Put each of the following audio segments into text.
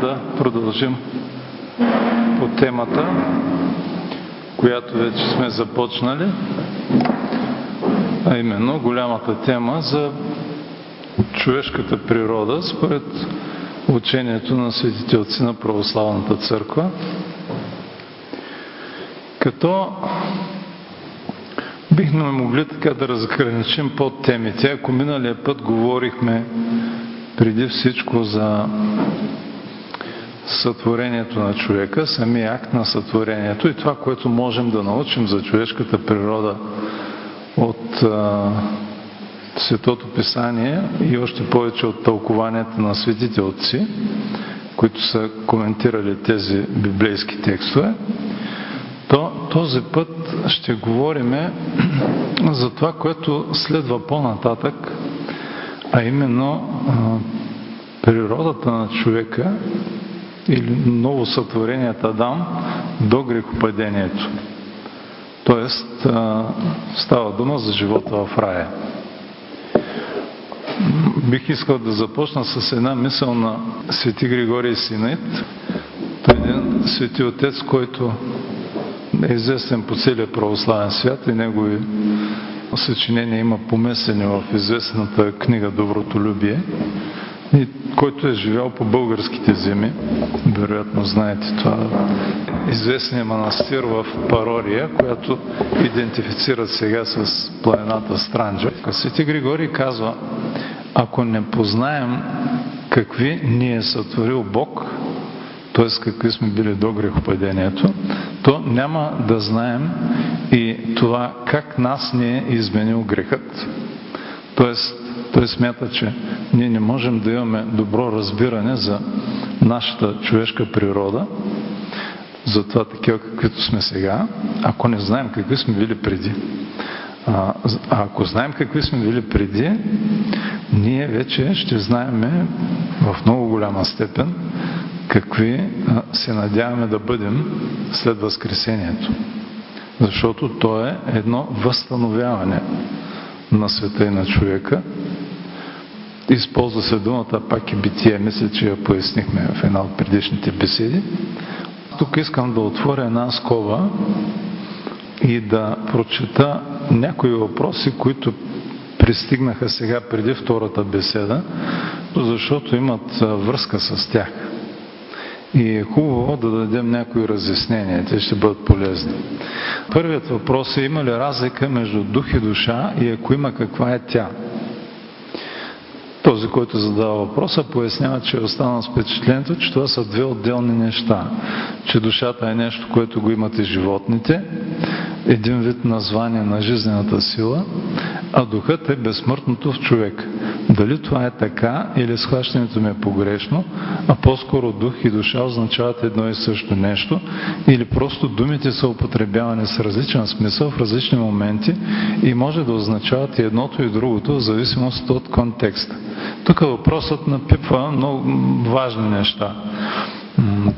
Да продължим по темата, която вече сме започнали, а именно голямата тема за човешката природа според учението на светите отци на Православната църква. Като бихме могли така да разграничим под темите. Ако миналия път говорихме преди всичко за сътворението на човека, самия акт на сътворението и това, което можем да научим за човешката природа от а, Светото Писание и още повече от тълкованията на светите отци, които са коментирали тези библейски текстове, то този път ще говорим за това, което следва по-нататък, а именно а, природата на човека или ново сътвореният Адам до грехопадението. Тоест става дума за живота в рая. Бих искал да започна с една мисъл на свети Григорий Синайт. Той е един свети отец, който е известен по целия православен свят и негови съчинения има помесени в известната книга Доброто любие и който е живял по българските земи. Вероятно знаете това. Известният манастир в Парория, която идентифицират сега с планината Странджа. Свети Григорий казва, ако не познаем какви ни е сътворил Бог, т.е. какви сме били до грехопадението, то няма да знаем и това как нас ни е изменил грехът. Тоест, той смята, че ние не можем да имаме добро разбиране за нашата човешка природа, за това такива каквито сме сега, ако не знаем какви сме били преди. А, а ако знаем какви сме били преди, ние вече ще знаем в много голяма степен какви се надяваме да бъдем след Възкресението. Защото то е едно възстановяване на света и на човека. Използва се думата пак и битие. Мисля, че я пояснихме в една от предишните беседи. Тук искам да отворя една скоба и да прочета някои въпроси, които пристигнаха сега преди втората беседа, защото имат връзка с тях. И е хубаво да дадем някои разяснения, те ще бъдат полезни. Първият въпрос е има ли разлика между дух и душа и ако има каква е тя? Този, който задава въпроса, пояснява, че е останал с впечатлението, че това са две отделни неща. Че душата е нещо, което го имат и животните, един вид название на жизнената сила, а духът е безсмъртното в човек. Дали това е така или схващането ми е погрешно, а по-скоро дух и душа означават едно и също нещо, или просто думите са употребявани с различен смисъл в различни моменти и може да означават и едното и другото в зависимост от контекста. Тук въпросът напипва много важни неща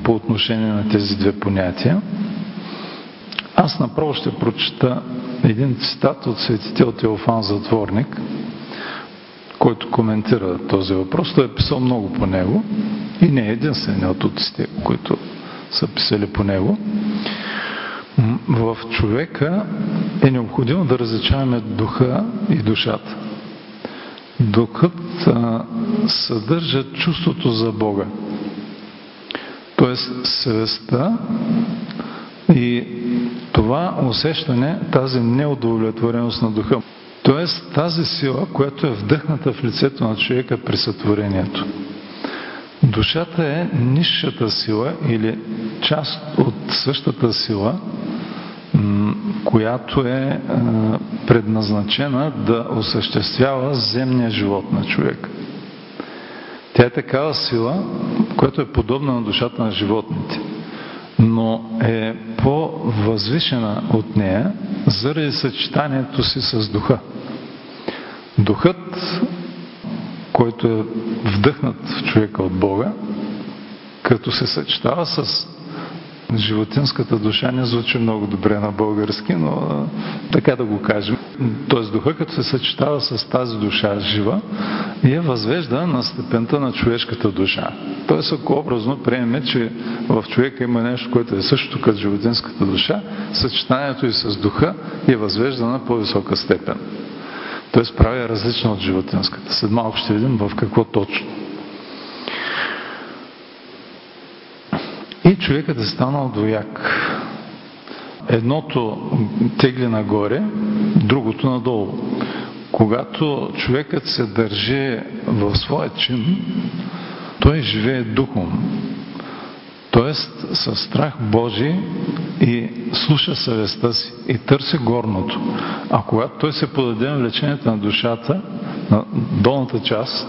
по отношение на тези две понятия. Аз направо ще прочета един цитат от светител Теофан Затворник, който коментира този въпрос. Той е писал много по него и не е единственият от отците, които са писали по него. В човека е необходимо да различаваме духа и душата. Духът а, съдържа чувството за Бога. Тоест съвестта и това усещане, тази неудовлетвореност на духа. Тоест тази сила, която е вдъхната в лицето на човека при сътворението. Душата е нисшата сила или част от същата сила, която е предназначена да осъществява земния живот на човека. Тя е такава сила, която е подобна на душата на животните, но е по-възвишена от нея заради съчетанието си с духа. Духът, който е вдъхнат в човека от Бога, като се съчетава с Животинската душа не звучи много добре на български, но така да го кажем. Тоест духа, като се съчетава с тази душа жива, я възвежда на степента на човешката душа. Тоест, ако образно приемем, че в човека има нещо, което е също като животинската душа, съчетанието и с духа е възвежда на по-висока степен. Тоест прави различна от животинската. След малко ще видим в какво точно. Човекът е станал двояк. Едното тегли нагоре, другото надолу. Когато човекът се държи в своя чин, той живее духом. Тоест със страх Божий и слуша съвестта си и търси горното. А когато той се подаде на влечението на душата, на долната част,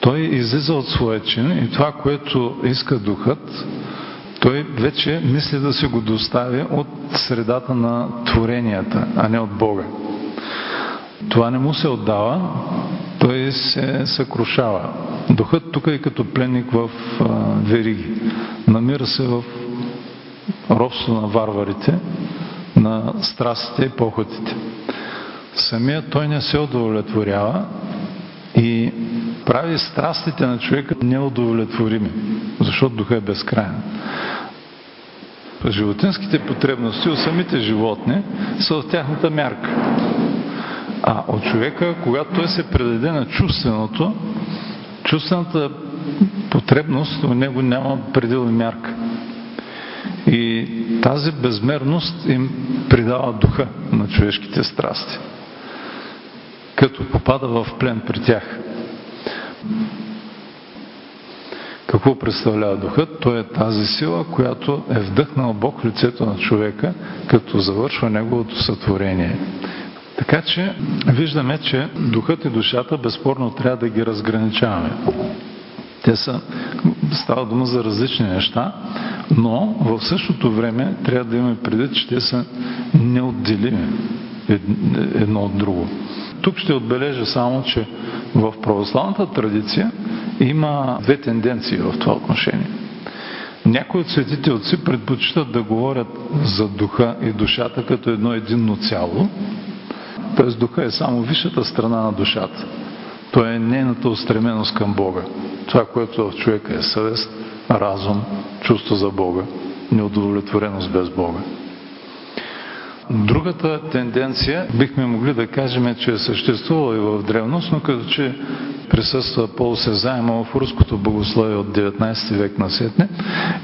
той излиза от своя чин и това, което иска духът, той вече мисли да се го достави от средата на творенията, а не от Бога. Това не му се отдава, той се съкрушава. Духът тук е като пленник в а, вериги. Намира се в робство на варварите, на страстите и похотите. Самият той не се удовлетворява и прави страстите на човека неудовлетворими, защото духа е безкрайен. Животинските потребности от самите животни са в тяхната мярка. А от човека, когато той се предаде на чувственото, чувствената потребност у него няма предел и мярка. И тази безмерност им придава духа на човешките страсти, като попада в плен при тях. Какво представлява духът? Той е тази сила, която е вдъхнал Бог в лицето на човека, като завършва неговото сътворение. Така че виждаме, че духът и душата безспорно трябва да ги разграничаваме. Те са, става дума за различни неща, но в същото време трябва да имаме предвид, че те са неотделими едно от друго. Тук ще отбележа само, че в православната традиция има две тенденции в това отношение. Някои от светите отци предпочитат да говорят за духа и душата като едно единно цяло, т.е. духа е само висшата страна на душата. То е нейната устременост към Бога. Това, което в човека е съвест, разум, чувство за Бога, неудовлетвореност без Бога. Другата тенденция, бихме могли да кажем, че е съществувала и в древност, но като че присъства по-осезаемо в руското богословие от 19 век на сетне,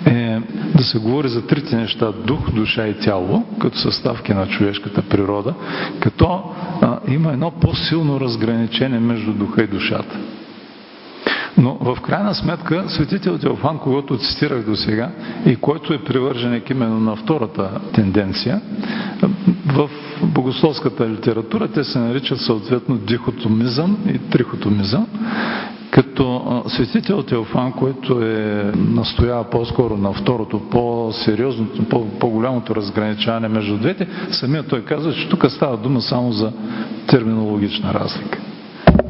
е да се говори за трите неща дух, душа и тяло, като съставки на човешката природа, като а, има едно по-силно разграничение между духа и душата. Но в крайна сметка светител Теофан, когато цитирах до сега и който е привърженик именно на втората тенденция, в богословската литература те се наричат съответно дихотомизъм и трихотомизъм, като светител Теофан, който е настоява по-скоро на второто, по-сериозното, по-голямото разграничаване между двете, самият той казва, че тук става дума само за терминологична разлика.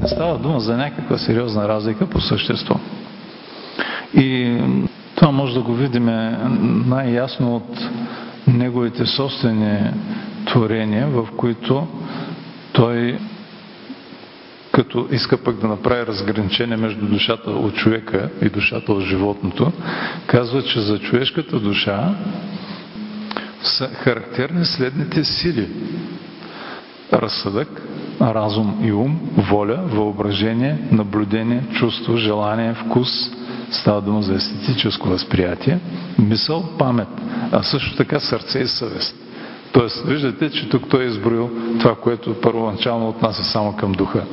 Не става дума за някаква сериозна разлика по същество. И това може да го видим най-ясно от неговите собствени творения, в които той като иска пък да направи разграничение между душата от човека и душата от животното, казва, че за човешката душа са характерни следните сили. Разсъдък, разум и ум, воля, въображение, наблюдение, чувство, желание, вкус, става дума за естетическо възприятие, мисъл, памет, а също така сърце и съвест. Тоест, виждате, че тук той е изброил това, което първоначално отнася само към духа.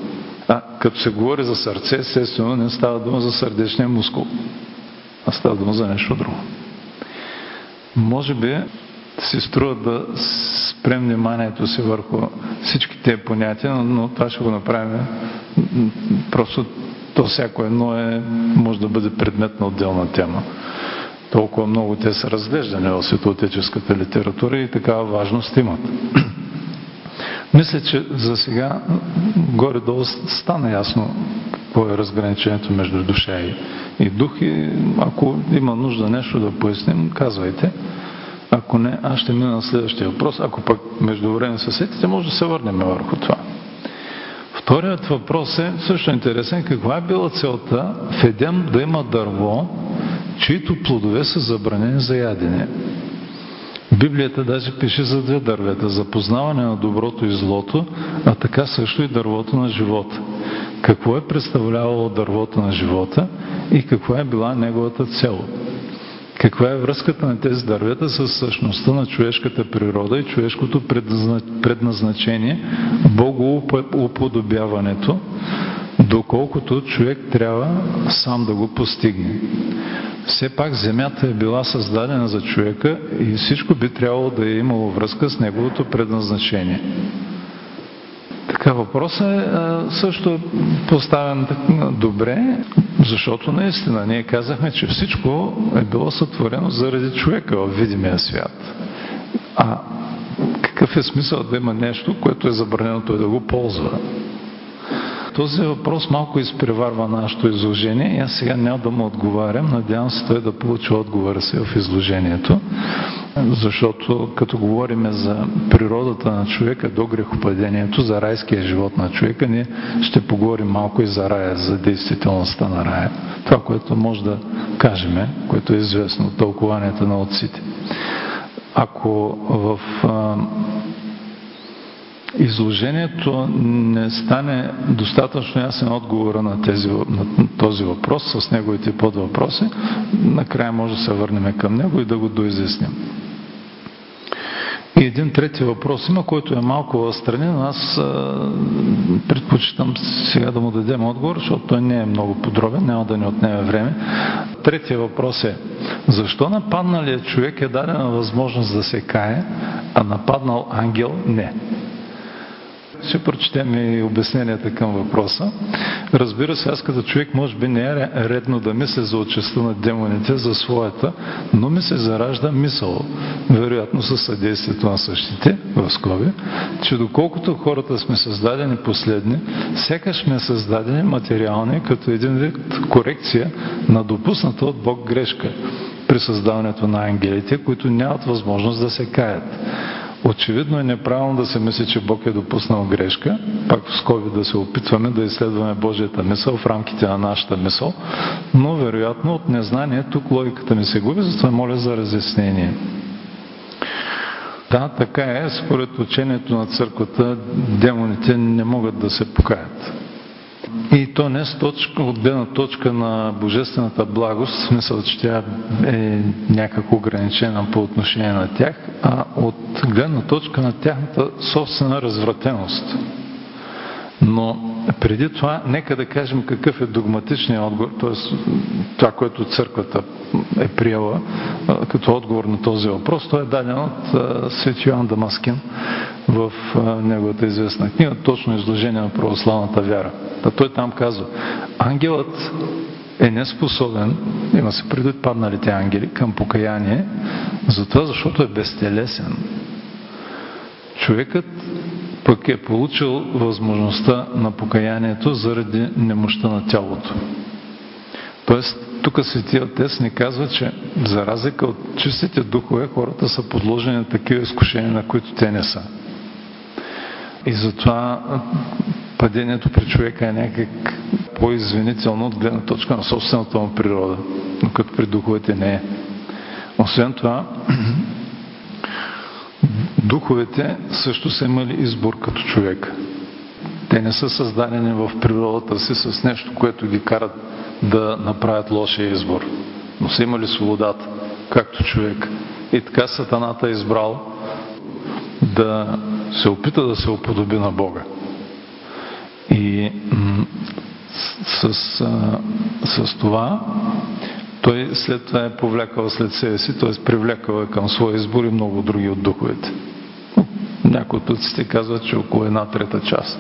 А като се говори за сърце, естествено не става дума за сърдечния мускул, а става дума за нещо друго. Може би си струва да спрем вниманието си върху всички тези понятия, но, това ще го направим просто то всяко едно е, може да бъде предмет на отделна тема. Толкова много те са разглеждани в светоотеческата литература и такава важност имат. Мисля, че за сега горе-долу стана ясно какво е разграничението между душа и дух и ако има нужда нещо да поясним, казвайте. Ако не, аз ще мина на следващия въпрос. Ако пък между време се сетите, може да се върнем върху това. Вторият въпрос е също интересен. Каква е била целта в Едем да има дърво, чието плодове са забранени за ядене? Библията даже пише за две дървета. За познаване на доброто и злото, а така също и дървото на живота. Какво е представлявало дървото на живота и каква е била неговата цел? Каква е връзката на тези дървета с същността на човешката природа и човешкото предназначение, богоуподобяването, доколкото човек трябва сам да го постигне. Все пак земята е била създадена за човека и всичко би трябвало да е имало връзка с неговото предназначение. Така въпросът е също поставен добре, защото наистина ние казахме, че всичко е било сътворено заради човека в видимия свят. А какъв е смисъл да има нещо, което е забранено той да го ползва? Този въпрос малко изпреварва нашето изложение и аз сега няма да му отговарям. Надявам се той да получи отговора си в изложението, защото като говорим за природата на човека до грехопадението, за райския живот на човека, ние ще поговорим малко и за рая, за действителността на рая. Това, което може да кажем, което е известно от тълкованията на отците. Ако в изложението не стане достатъчно ясен отговор на, тези, на този въпрос с неговите подвъпроси, накрая може да се върнем към него и да го доизясним. И един трети въпрос има, който е малко в но аз предпочитам сега да му дадем отговор, защото той не е много подробен, няма да ни отнеме време. Третия въпрос е, защо нападналият човек е дадена възможност да се кае, а нападнал ангел не? Ще прочетем и обясненията към въпроса. Разбира се, аз като човек може би не е редно да мисля за отчестта на демоните, за своята, но ми се заражда мисъл, вероятно със съдействието на същите, в скоби, че доколкото хората сме създадени последни, сякаш сме създадени материални, като един вид корекция на допусната от Бог грешка при създаването на ангелите, които нямат възможност да се каят. Очевидно е неправилно да се мисли, че Бог е допуснал грешка, пак в скоби да се опитваме да изследваме Божията мисъл в рамките на нашата мисъл, но вероятно от незнание тук логиката ми се губи, затова моля за разяснение. Да, така е. Според учението на църквата демоните не могат да се покаят. И то не с точка, от гледна точка на божествената благост, в смисъл, че тя е някак ограничена по отношение на тях, а от гледна точка на тяхната собствена развратеност. Но преди това, нека да кажем какъв е догматичният отговор, т.е. това, което църквата е приела като отговор на този въпрос. Той е даден от Свети Йоан Дамаскин в неговата известна книга, точно изложение на православната вяра. Та той там казва, ангелът е неспособен, има се предвид падналите ангели, към покаяние, затова защото е безтелесен. Човекът пък е получил възможността на покаянието заради немощта на тялото. Тоест, тук Светия Отец ни казва, че за разлика от чистите духове, хората са подложени на такива изкушения, на които те не са. И затова падението при човека е някак по-извинително от гледна точка на собствената му природа, но като при духовете не е. Освен това, духовете също са имали избор като човек. Те не са създадени в природата си с нещо, което ги карат да направят лошия избор. Но са имали свободата, както човек. И така Сатаната е избрал да се опита да се уподоби на Бога. И с, с, с това той след това е повлякал след себе си, т.е. привлякал е към своя избор и много други от духовете. Някои от отците казват, че около една трета част.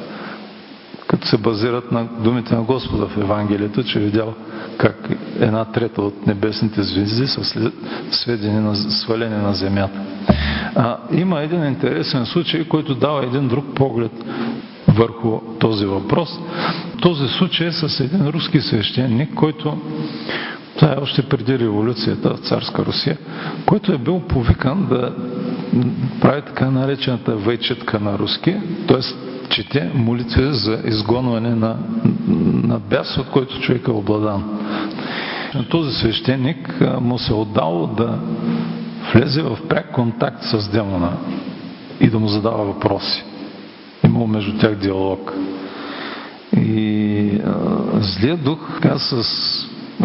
Като се базират на думите на Господа в Евангелието, че е видял как една трета от небесните звезди са сведени на, свалени на земята. А, има един интересен случай, който дава един друг поглед върху този въпрос. Този случай е с един руски свещеник, който това е още преди революцията в царска Русия, който е бил повикан да прави така наречената вейчетка на руски, т.е. чете молитви за изгонване на, на бяс, от който човек е обладан. Този свещеник му се е отдал да влезе в пряк контакт с демона и да му задава въпроси. Имало между тях диалог. И а, злият дух така с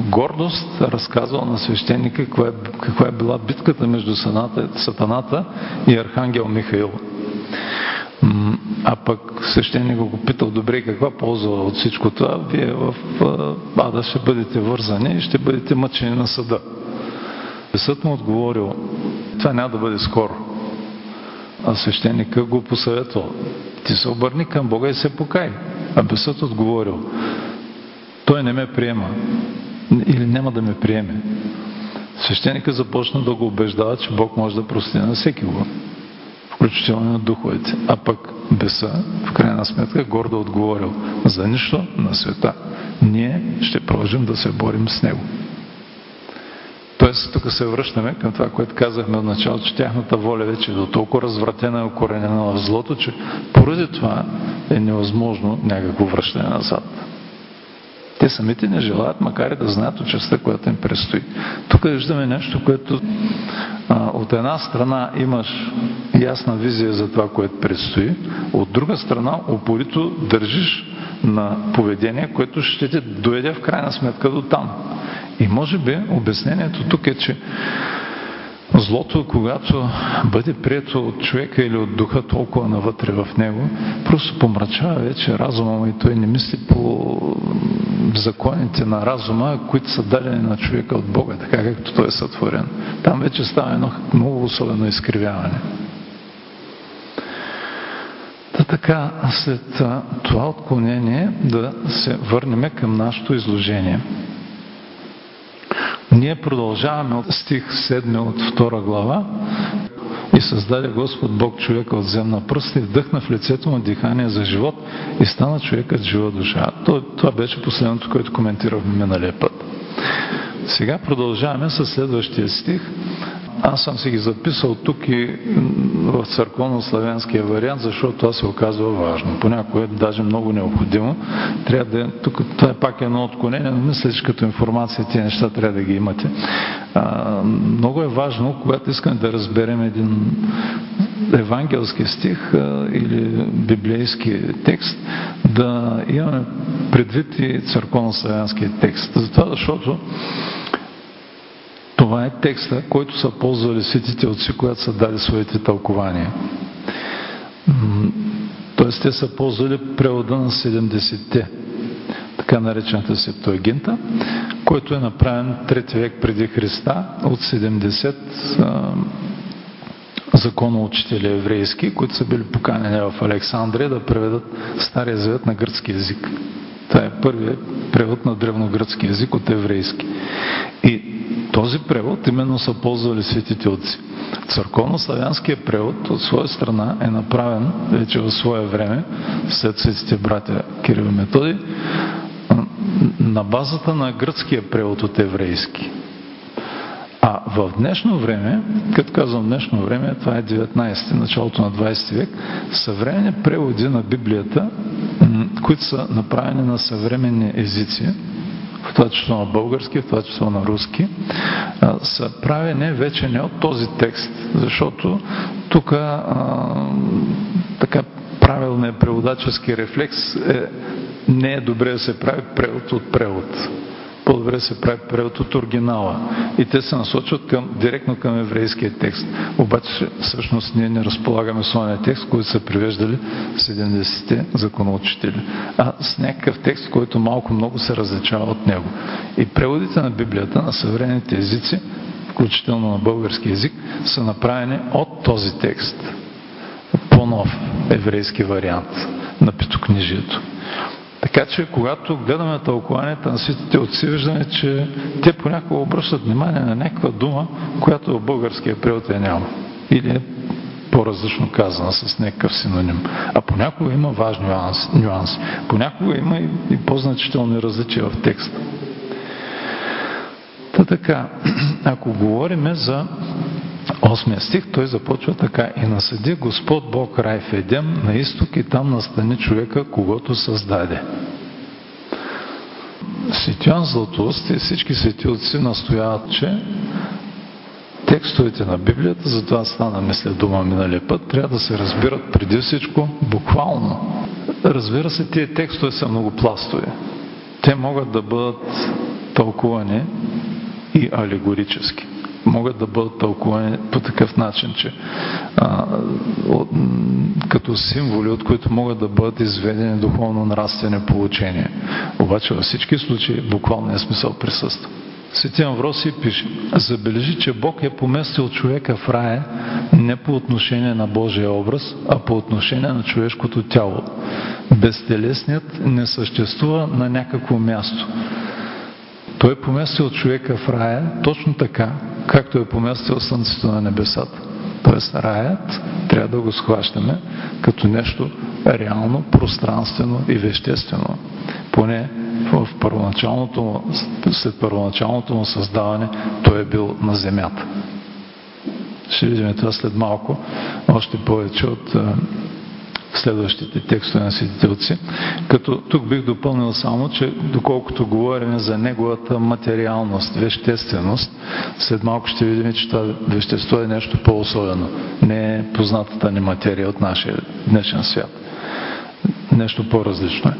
гордост разказвал на свещеника каква е, каква е била битката между сатаната и архангел Михаил. А пък свещеник го питал, добре, каква полза от всичко това? Вие в ада ще бъдете вързани и ще бъдете мъчени на съда. Съд му отговорил, това няма да бъде скоро. А свещеника го посъветвал, ти се обърни към Бога и се покай. А бесът отговорил, той не ме приема или няма да ме приеме. Свещеника започна да го убеждава, че Бог може да прости на всеки го, включително на духовете. А пък беса, в крайна сметка, гордо отговорил, за нищо на света. Ние ще продължим да се борим с него. Тоест, тук се връщаме към това, което казахме от начало, че тяхната воля вече е до толкова развратена и окоренена в злото, че поради това е невъзможно някакво връщане назад. Те самите не желаят, макар и да знаят участта, която им предстои. Тук виждаме нещо, което а, от една страна имаш ясна визия за това, което предстои, от друга страна упорито държиш на поведение, което ще те доведе в крайна сметка до там. И може би обяснението тук е, че Злото, когато бъде прието от човека или от духа толкова навътре в него, просто помрачава вече разума му и той не мисли по законите на разума, които са дадени на човека от Бога, така както той е сътворен. Там вече става едно много особено изкривяване. Та така, след това отклонение да се върнем към нашето изложение. Ние продължаваме от стих 7 от 2 глава. И създаде Господ Бог човека от земна пръст и вдъхна в лицето му дихание за живот и стана човекът жива душа. Това беше последното, което коментирахме миналия път. Сега продължаваме с следващия стих. Аз съм си ги записал тук и в църковно-славянския вариант, защото това се оказва важно. Понякога е даже много необходимо. Трябва да, тук, това е пак едно отклонение, но мисля, като информация тези неща трябва да ги имате. А, много е важно, когато искаме да разберем един евангелски стих а, или библейски текст, да имаме предвид и църковно-славянския текст. Затова, защото това е текста, който са ползвали светите отци, когато са дали своите тълкования. Тоест те са ползвали превода на 70-те, така наречената Септуагинта, който е направен 3 век преди Христа от 70 законоучители еврейски, които са били поканени в Александрия да преведат Стария завет на гръцки язик. Това е първият превод на древногръцки язик от еврейски. И този превод именно са ползвали светите отци. Църковно-славянския превод от своя страна е направен вече в свое време, след светите братя Кирил и Методи, на базата на гръцкия превод от еврейски. А в днешно време, като казвам днешно време, това е 19 началото на 20 век, съвременни преводи на Библията, които са направени на съвременни езици, в това число на български, в това число на руски, са правени вече не от този текст, защото тук така правилният преводачески рефлекс е, не е добре да се прави превод от превод по-добре се прави превод от оригинала. И те се насочват към, директно към еврейския текст. Обаче, всъщност, ние не разполагаме с ония текст, който са привеждали 70-те законоучители, а с някакъв текст, който малко-много се различава от него. И преводите на Библията на съвременните езици, включително на български язик, са направени от този текст. По-нов еврейски вариант на питокнижието. Така че, когато гледаме тълкованията на светите отци, виждаме, че те понякога обръщат внимание на някаква дума, която в българския превод е няма. Или е по-различно казана, с някакъв синоним. А понякога има важни нюанси. Понякога има и, и по-значителни различия в текста. Та така, ако говориме за 8 стих, той започва така. И насъди Господ Бог рай в Едем на изток и там настани човека, когато създаде. Светян Златост и всички свети отци настояват, че текстовете на Библията, затова стана мисля дума миналия път, трябва да се разбират преди всичко буквално. Разбира се, тия текстове са многопластови. Те могат да бъдат тълкувани и алегорически. Могат да бъдат тълкувани по такъв начин, че а, от, като символи, от които могат да бъдат изведени духовно-нравствени получения. Обаче във всички случаи буквалният смисъл присъства. Свети Авросий пише, забележи, че Бог е поместил човека в рая не по отношение на Божия образ, а по отношение на човешкото тяло. Безтелесният не съществува на някакво място. Той е поместил човека в рая точно така, както е поместил Слънцето на небесата. Тоест раят трябва да го схващаме като нещо реално, пространствено и веществено. Поне в първоначалното, след първоначалното му създаване той е бил на земята. Ще видим това след малко, още повече от следващите текстове на светителци. Като тук бих допълнил само, че доколкото говорим за неговата материалност, вещественост, след малко ще видим, че това вещество е нещо по-особено. Не е познатата ни материя от нашия днешен свят. Нещо по-различно е.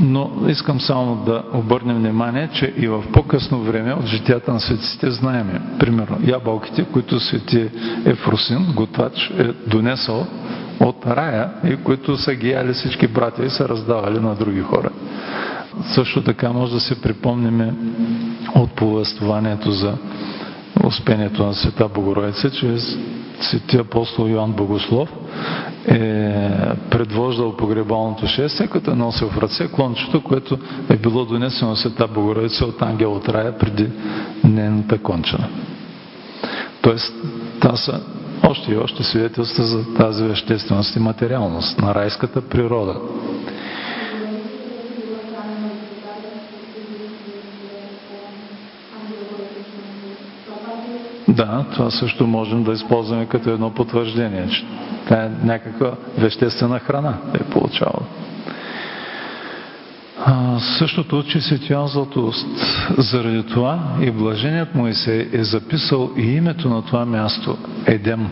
Но искам само да обърнем внимание, че и в по-късно време от житията на светиците знаеме, примерно, ябълките, които свети Ефросин, готвач, е донесъл от рая и които са ги яли всички братя и са раздавали на други хора. Също така може да се припомниме от повествованието за успението на Света Богородица, че свети апостол Йоанн Богослов е предвождал погребалното шествие, като е носил в ръце клончето, което е било донесено Света Богородица от ангел от рая преди нейната кончина. Тоест, това са още и още свидетелства за тази вещественост и материалност на райската природа. Да, това също можем да използваме като едно потвърждение, че това е някаква веществена храна е получавал. А, същото учи Светиян Златост. Заради това и блаженият Моисей е записал и името на това място – Едем.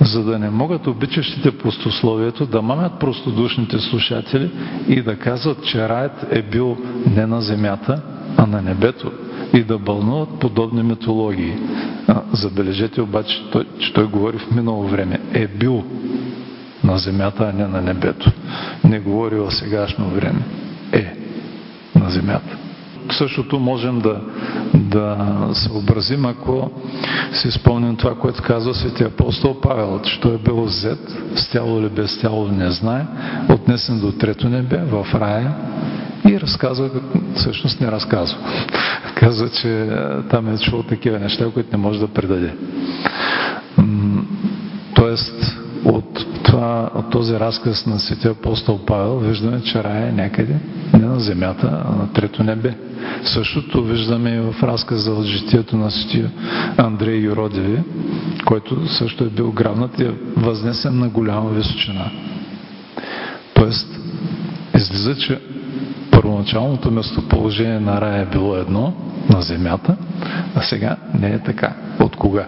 За да не могат обичащите пустословието да мамят простодушните слушатели и да казват, че раят е бил не на земята, а на небето и да бълнуват подобни митологии. Забележете обаче, че той говори в минало време. Е бил на земята, а не на небето. Не говори в сегашно време. Е на земята. Същото можем да, да съобразим, ако си спомним това, което казва светия апостол Павел, че той е бил взет, с тяло или без тяло не знае, отнесен до трето небе, в рая и разказва, всъщност не разказва. Казва, че там е чул такива неща, които не може да предаде. Тоест, от, това, от този разказ на светия апостол Павел виждаме, че рая е някъде, не на земята, а на трето небе. Същото виждаме и в разказа от житието на светия Андрей Юродеви, който също е бил грабнат и е възнесен на голяма височина. Тоест, излиза, че първоначалното местоположение на рая е било едно, на земята, а сега не е така. От кога?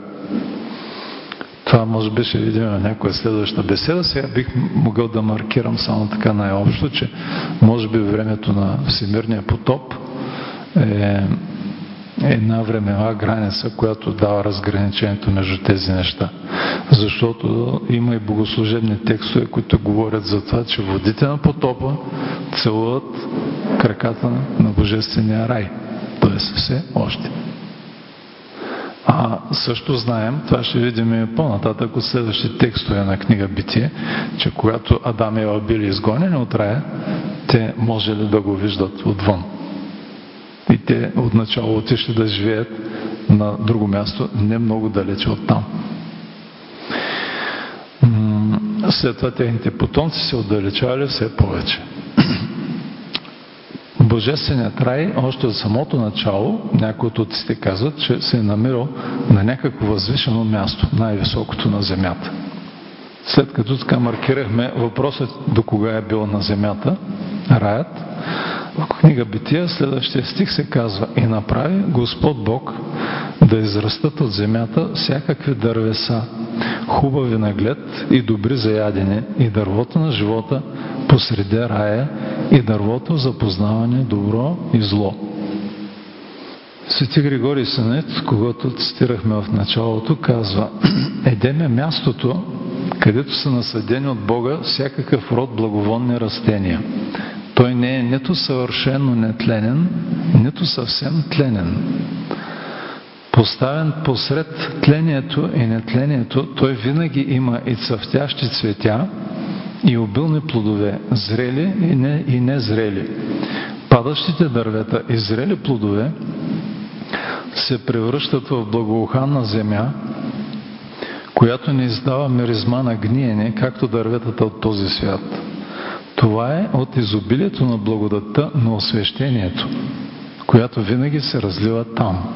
Това може би ще видим на някоя следваща беседа. Сега бих могъл да маркирам само така най-общо, че може би времето на Всемирния потоп е една времева граница, която дава разграничението между тези неща. Защото има и богослужебни текстове, които говорят за това, че водите на потопа целуват краката на Божествения рай. Тоест все още. А също знаем, това ще видим по-нататък от следващите текстове на книга Битие, че когато Адам и Ева били изгонени от рая, те можели да го виждат отвън. И те отначало отишли да живеят на друго място, не много далече от там. след това техните потомци се отдалечавали все повече. Божественият рай, още от самото начало, някои от отците казват, че се е намирал на някакво възвишено място, най-високото на земята. След като така маркирахме въпросът до кога е бил на земята, раят, в книга Бития, следващия стих се казва И направи Господ Бог да израстат от земята всякакви дървеса, хубави наглед и добри за ядене, и дървото на живота посреди рая, и дървото за познаване добро и зло. Свети Григорий Сенет, когато цитирахме в началото, казва Едеме мястото, където са насъдени от Бога всякакъв род благоволни растения. Той не е нито съвършено нетленен, нито съвсем тленен. Поставен посред тлението и нетлението, той винаги има и цъфтящи цветя, и обилни плодове, зрели и, не, и незрели. Падащите дървета и зрели плодове се превръщат в благоуханна земя, която не издава миризма на гниене, както дърветата от този свят. Това е от изобилието на благодатта на освещението, която винаги се разлива там.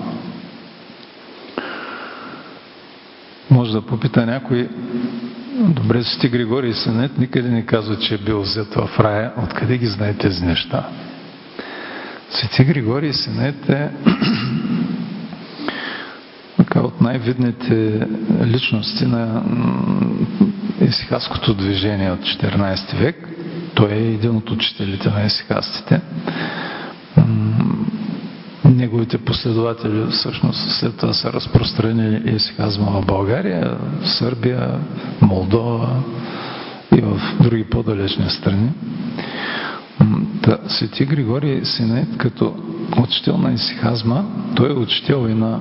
Може да попита някой, добре, Свети Григорий Сенет никъде не казва, че е бил взет в рая. Откъде ги знае тези неща? Свети Григорий Сенет е от най-видните личности на исихаското движение от 14 век. Той е един от учителите на исихастите. Неговите последователи всъщност след това са разпространили исихазма в България, Сърбия, Молдова и в други по-далечни страни. Та, Свети Григорий Синет, като учител на исихазма, той е учител и на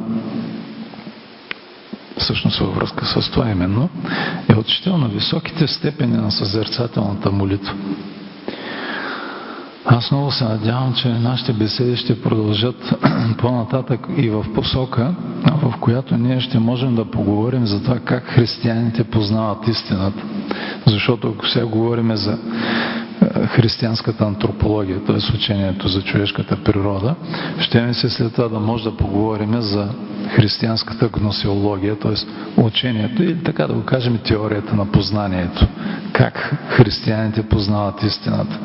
всъщност във връзка с това именно, е учител на високите степени на съзерцателната молитва. Аз много се надявам, че нашите беседи ще продължат по-нататък и в посока, в която ние ще можем да поговорим за това как християните познават истината. Защото ако сега говорим за християнската антропология, т.е. учението за човешката природа, ще ми се след това да може да поговорим за християнската гносеология, т.е. учението или така да го кажем теорията на познанието. Как християните познават истината,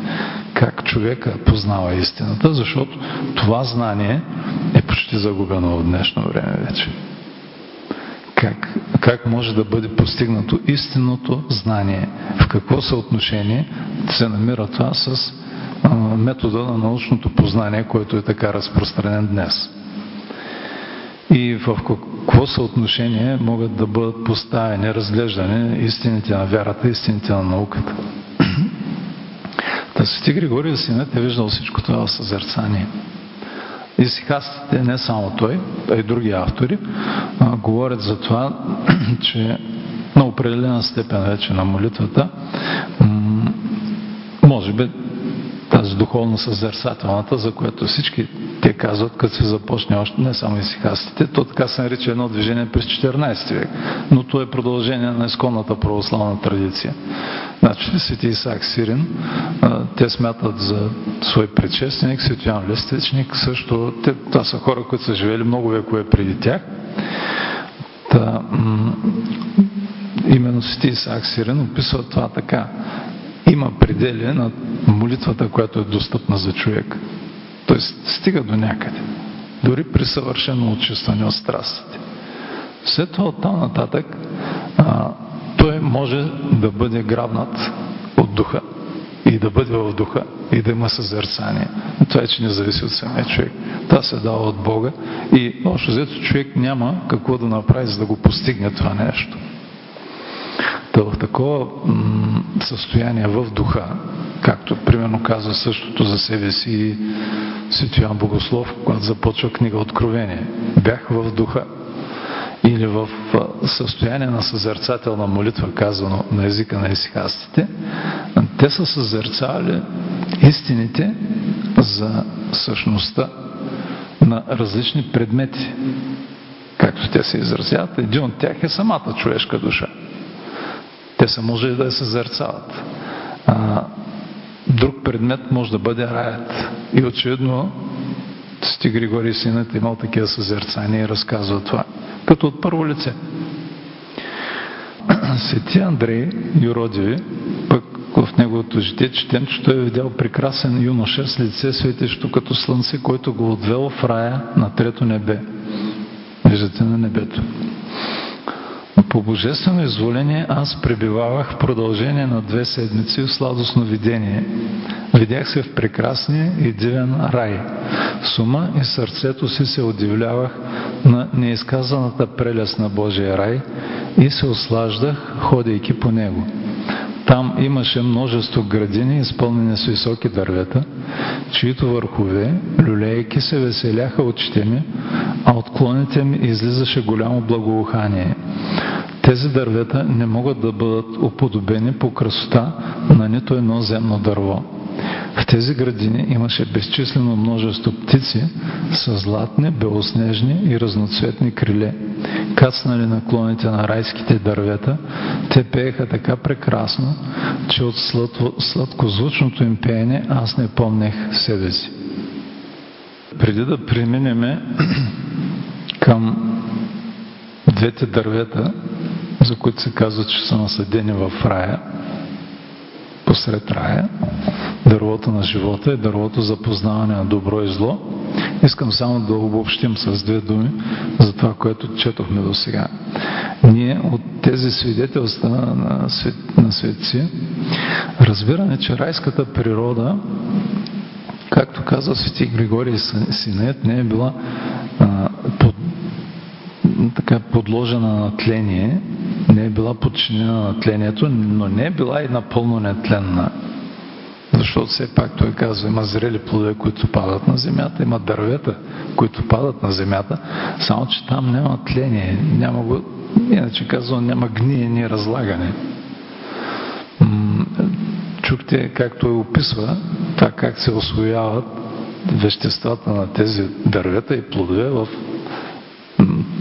как човека познава истината, защото това знание е почти загубено в днешно време вече. Как, как може да бъде постигнато истинното знание? В какво съотношение се намира това с а, метода на научното познание, който е така разпространен днес? И в какво съотношение могат да бъдат поставени, разглеждани истините на вярата, истините на науката? Та Свети Григорий Синът е виждал всичко това в съзерцание. И сихастите, не само той, а и други автори, а, говорят за това, че на определена степен вече на молитвата, може би тази духовно съзерцателната, за което всички те казват, като се започне още не само и сихастите, то така се нарича едно движение през 14 век, но то е продължение на изконната православна традиция. Значи свети Исаак Сирин, те смятат за свой предшественик, свети Йоан Лестечник, също, те, това са хора, които са живели много векове преди тях. Та, именно свети Исаак Сирин описва това така. Има предели на молитвата, която е достъпна за човек. Тоест, стига до някъде. Дори при съвършено очистване от страстите. След това оттам нататък а, той може да бъде грабнат от духа и да бъде в духа и да има съзерцание. Това е, че не зависи от самия човек. Това се дава от Бога и общо взето човек няма какво да направи, за да го постигне това нещо. Та в такова състояние в духа, както примерно казва същото за себе си Свети Йоан Богослов, когато започва книга Откровение. Бях в духа или в състояние на съзерцателна молитва, казано на езика на исихастите, те са съзерцавали истините за същността на различни предмети. Както те се изразяват, един от тях е самата човешка душа. Те са може да се зерцават. А, друг предмет може да бъде раят. И очевидно Сти Григорий синът имал такива съзерцания и разказва това. Като от първо лице. Свети Андрей Юродиви, пък в неговото житие четем, че той е видял прекрасен юноша с лице светещо като слънце, който го отвел в рая на трето небе. Виждате на небето. По божествено изволение аз пребивавах в продължение на две седмици в сладостно видение. Видях се в прекрасния и дивен рай. С ума и сърцето си се удивлявах на неизказаната прелест на Божия рай и се ослаждах, ходейки по него. Там имаше множество градини, изпълнени с високи дървета, чието върхове, люлейки се веселяха очите ми, а от клоните ми излизаше голямо благоухание. Тези дървета не могат да бъдат уподобени по красота на нито едно земно дърво. В тези градини имаше безчислено множество птици с златни, белоснежни и разноцветни криле. Кацнали на клоните на райските дървета, те пееха така прекрасно, че от сладкозвучното им пеене аз не помнех себе си. Преди да преминеме към двете дървета, за които се казва, че са насъдени в рая, посред рая, дървото на живота е дървото за познаване на добро и зло. Искам само да обобщим с две думи за това, което четохме до сега. Ние от тези свидетелства на, свет, на светци разбираме, че райската природа, както казва свети Григорий Синет, не е била а, под, така подложена на тление, не е била подчинена на тлението, но не е била и напълно нетленна. Защото все пак той казва, има зрели плодове, които падат на земята, има дървета, които падат на земята, само че там няма тление, няма го, иначе казвам, няма гниене и разлагане. Чухте как той описва това как се освояват веществата на тези дървета и плодове в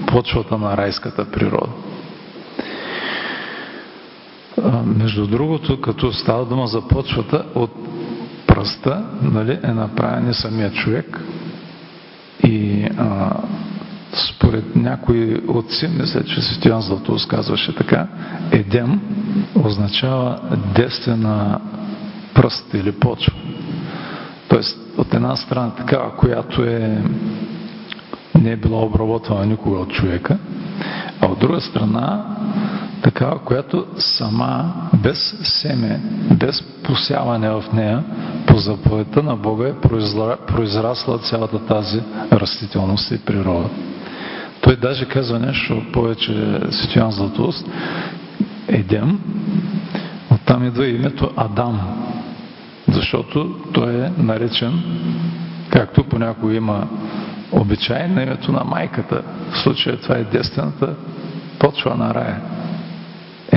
почвата на райската природа. Между другото, като става дума за почвата, от пръста нали, е направен и самия човек. И а, според някои отци, мисля, че Светиян Златоус казваше така, едем означава действена пръст или почва. Тоест, от една страна такава, която е не е била обработвана никога от човека, а от друга страна такава, която сама, без семе, без посяване в нея, по заповедта на Бога е произрасла цялата тази растителност и природа. Той даже казва нещо повече Светиян Златост. Едем, оттам идва името Адам, защото той е наречен, както понякога има обичай на името на майката. В случая това е дестената почва на рая.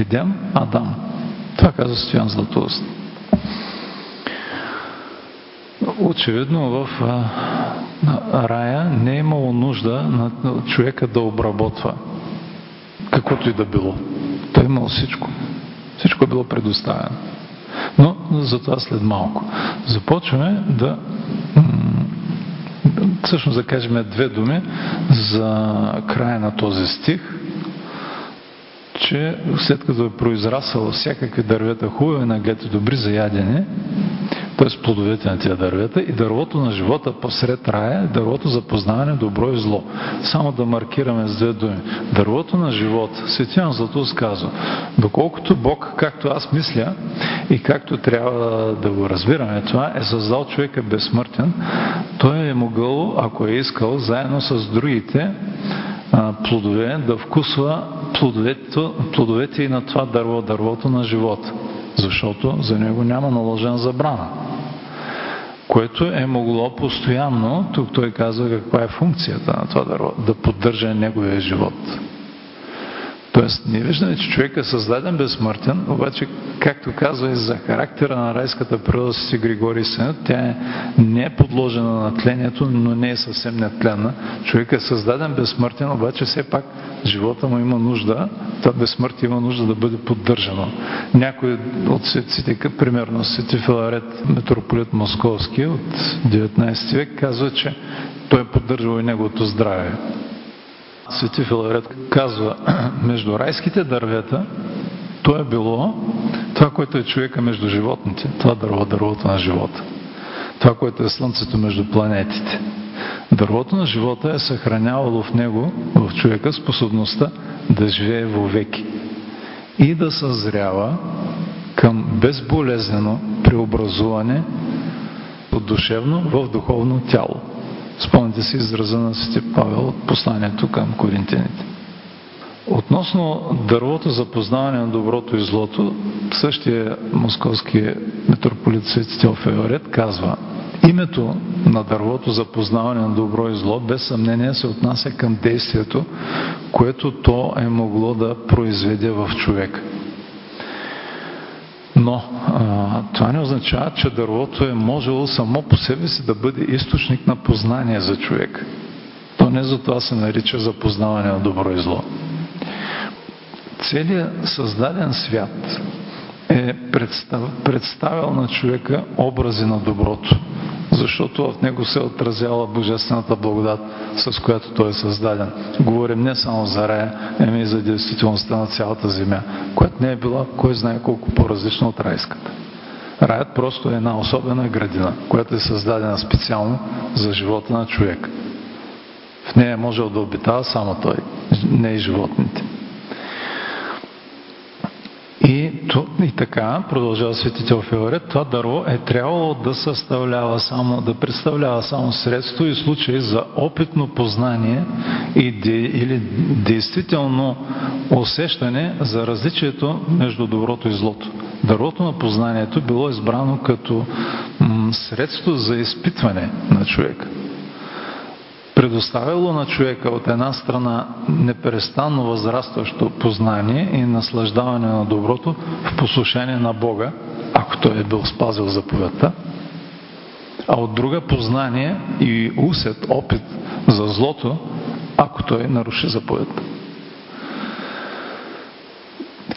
Едем Адам. Това казва Стоян Златоуст. Очевидно в а, рая не е имало нужда на човека да обработва каквото и да било. Той е имал всичко. Всичко е било предоставено. Но за това след малко. Започваме да всъщност да кажем две думи за края на този стих че след като е произрасъл всякакви дървета хубави, нагати добри за ядене, т.е. плодовете на тия дървета и дървото на живота посред рая дървото за познаване добро и зло. Само да маркираме с две думи. Дървото на живот, Светиян Златус казва, доколкото Бог, както аз мисля и както трябва да го разбираме това, е създал човека безсмъртен, той е могъл, ако е искал, заедно с другите плодове, да вкусва плодовете, и на това дърво, дървото на живота, защото за него няма наложена забрана. Което е могло постоянно, тук той казва каква е функцията на това дърво, да поддържа неговия живот. Тоест, ние виждаме, че човек е създаден безсмъртен, обаче, както казва и за характера на райската природа си Григорий Сенът, тя е, не е подложена на тлението, но не е съвсем нетленна. Човек е създаден безсмъртен, обаче все пак живота му има нужда, това безсмъртие има нужда да бъде поддържано. Някой от светците, примерно свети Филарет, митрополит Московски от 19 век, казва, че той е поддържал и неговото здраве. Свети Филарет казва, между райските дървета, то е било това, което е човека между животните. Това дърво, дървото на живота. Това, което е слънцето между планетите. Дървото на живота е съхранявало в него, в човека, способността да живее вовеки и да съзрява към безболезнено преобразуване от душевно в духовно тяло. Спомните си израза на Свети Павел от посланието към коринтяните. Относно дървото за познаване на доброто и злото, същия московски митрополит Свети Теофеорет казва Името на дървото за познаване на добро и зло без съмнение се отнася към действието, което то е могло да произведе в човек. Но а, това не означава, че дървото е можело само по себе си да бъде източник на познание за човек. То не за това се нарича за познаване на добро и зло. Целият създаден свят е представ, представил на човека образи на доброто, защото в него се е отразяла божествената благодат, с която той е създаден. Говорим не само за рая, ами и за действителността на цялата земя, която не е била кой знае колко по-различна от райската. Раят просто е една особена градина, която е създадена специално за живота на човек. В нея е можел да обитава само той, не и животните. И, така, продължава свети Теофиларет, това дърво е трябвало да съставлява само, да представлява само средство и случай за опитно познание и де, или действително усещане за различието между доброто и злото. Дървото на познанието било избрано като м, средство за изпитване на човека предоставило на човека от една страна непрестанно възрастващо познание и наслаждаване на доброто в послушание на Бога, ако той е бил спазил заповедта, а от друга познание и усет, опит за злото, ако той наруши заповедта.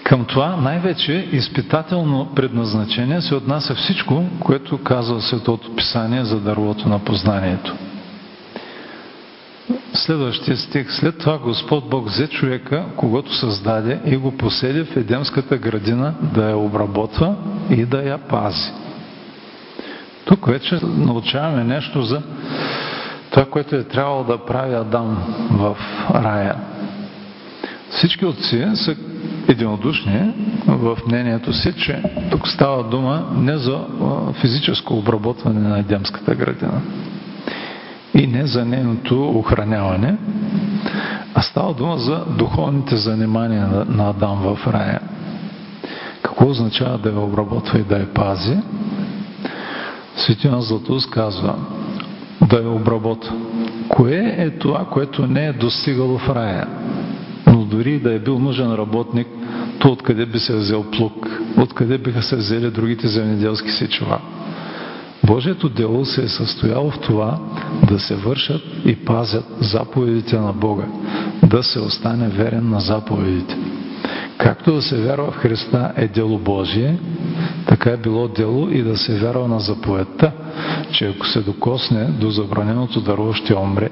Към това най-вече изпитателно предназначение се отнася всичко, което казва Светото Писание за дървото на познанието. Следващия стих. След това Господ Бог взе човека, когато създаде и го поседи в Едемската градина да я обработва и да я пази. Тук вече научаваме нещо за това, което е трябвало да прави Адам в рая. Всички отци са единодушни в мнението си, че тук става дума не за физическо обработване на Едемската градина и не за нейното охраняване, а става дума за духовните занимания на Адам в рая. Какво означава да я обработва и да я пази? Светина Златус казва да я обработва. Кое е това, което не е достигало в рая? Но дори да е бил нужен работник, то откъде би се взел плук? Откъде биха се взели другите земеделски сечива? Божието дело се е състояло в това да се вършат и пазят заповедите на Бога, да се остане верен на заповедите. Както да се вярва в Христа е дело Божие, така е било дело и да се вярва на заповедта, че ако се докосне до забраненото дърво ще умре,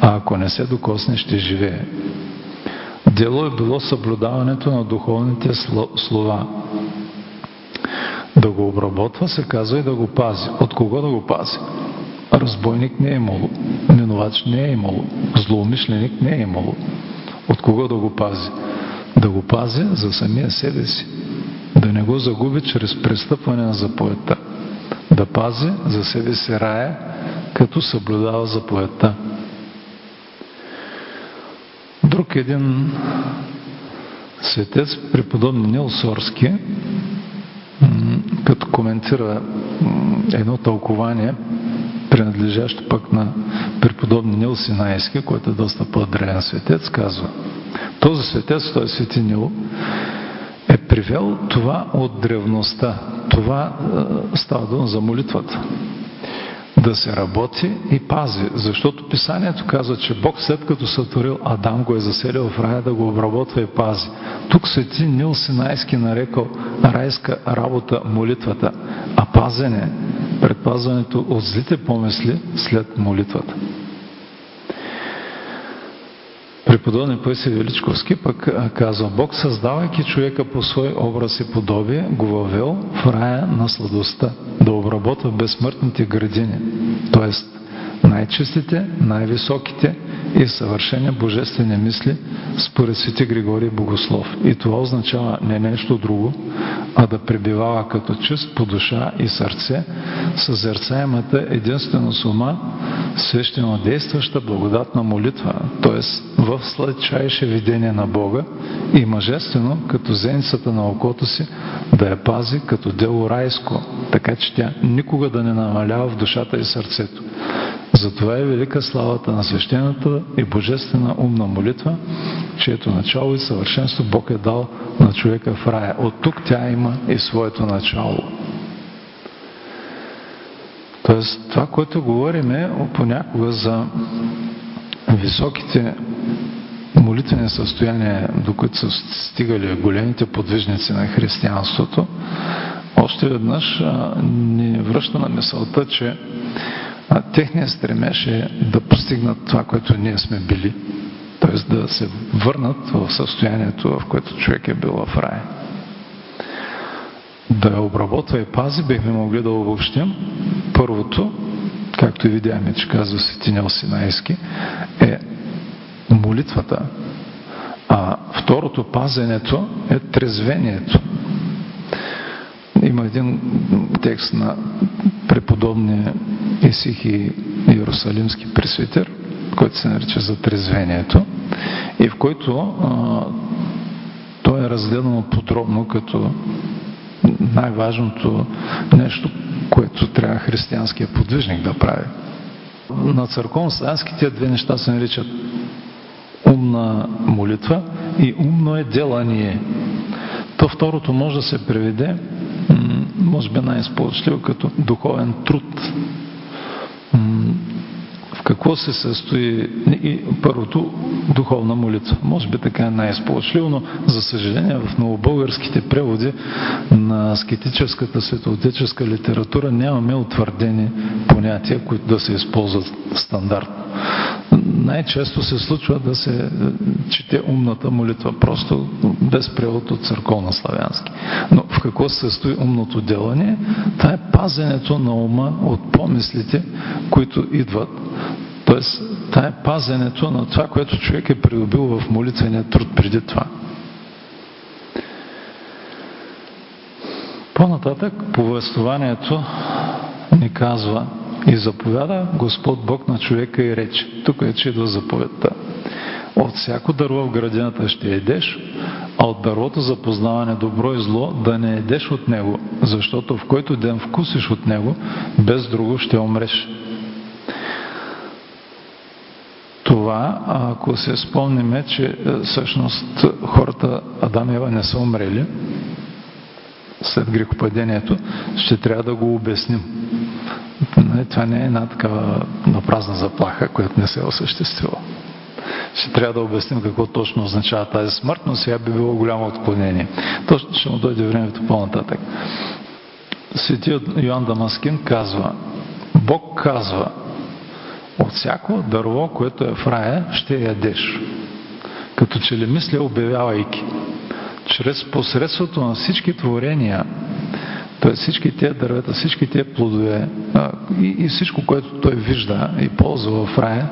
а ако не се докосне ще живее. Дело е било съблюдаването на духовните слова, да го обработва, се казва и да го пази. От кого да го пази? Разбойник не е имало, минувач не е имало, злоумишленик не е имало. От кого да го пази? Да го пази за самия себе си. Да не го загуби чрез престъпване на заповедта. Да пази за себе си рая, като съблюдава заповедта. Друг един светец, преподобен Нил Сорски, коментира едно тълкование, принадлежащо пък на преподобни Нил Синайски, който е доста по-древен светец, казва Този светец, той е свети Нил, е привел това от древността. Това е, става дума за молитвата да се работи и пази. Защото писанието казва, че Бог след като сътворил Адам го е заселил в рая да го обработва и пази. Тук свети Нил Синайски нарекал райска работа молитвата, а пазене, предпазването от злите помисли след молитвата. Преподобен Паисий Величковски пък казва, Бог създавайки човека по свой образ и подобие, го въвел в рая на сладостта, да обработва безсмъртните градини, т.е. най-чистите, най-високите и съвършени божествени мисли според свети Григорий Богослов. И това означава не нещо друго, а да пребивава като чист по душа и сърце, съзерцаемата единствено с ума, свещено действаща благодатна молитва, т.е. в сладчайше видение на Бога и мъжествено, като зеницата на окото си, да я пази като дело райско, така че тя никога да не намалява в душата и сърцето. Затова е велика славата на свещената и божествена умна молитва, чието начало и съвършенство Бог е дал на човека в рая. От тук тя има и своето начало. Тоест, това, което говорим е понякога за високите молитвени състояния, до които са стигали големите подвижници на християнството, още веднъж ни връща на мисълта, че техният стремеж е да постигнат това, което ние сме били. Т.е. да се върнат в състоянието, в което човек е бил в рая. Да я обработва и пази, бихме могли да обобщим. Първото, както и видяхме, че казва Светинел Синайски, е молитвата. А второто пазенето е трезвението. Има един текст на преподобния Исихи Иерусалимски пресвитер, който се нарича за трезвението и в който а, той е разгледано подробно като най-важното нещо, което трябва християнския подвижник да прави. На църковно-славянски тези две неща се наричат умна молитва и умно е делание. То второто може да се преведе може би най-сполучливо като духовен труд. Какво се състои и първото духовна молитва? Може би така е най-сполучливо, но за съжаление в новобългарските преводи на аскетическата светоотеческа литература нямаме утвърдени понятия, които да се използват стандартно най-често се случва да се е, чете умната молитва, просто без превод от църковна славянски. Но в какво се състои умното делане? Това е пазенето на ума от помислите, които идват. Тоест, това е пазенето на това, което човек е придобил в молитвения труд преди това. По-нататък повествованието ни казва и заповяда Господ Бог на човека и рече. Тук е, че идва заповедта. От всяко дърво в градината ще едеш, а от дървото за познаване добро и зло да не едеш от него, защото в който ден вкусиш от него, без друго ще умреш. Това, ако се спомниме, че е, всъщност хората Адам и Ева не са умрели след грехопадението, ще трябва да го обясним. Това не е една такава напразна заплаха, която не се е осъществила. Ще трябва да обясним какво точно означава тази смърт, но сега би било голямо отклонение. Точно ще му дойде времето по-нататък. Светият Йоан Дамаскин казва, Бог казва, от всяко дърво, което е в рая, ще ядеш. Като че ли мисля, обявявайки, чрез посредството на всички творения, т.е. всички тези дървета, всички тези плодове и, и всичко, което той вижда и ползва в рая,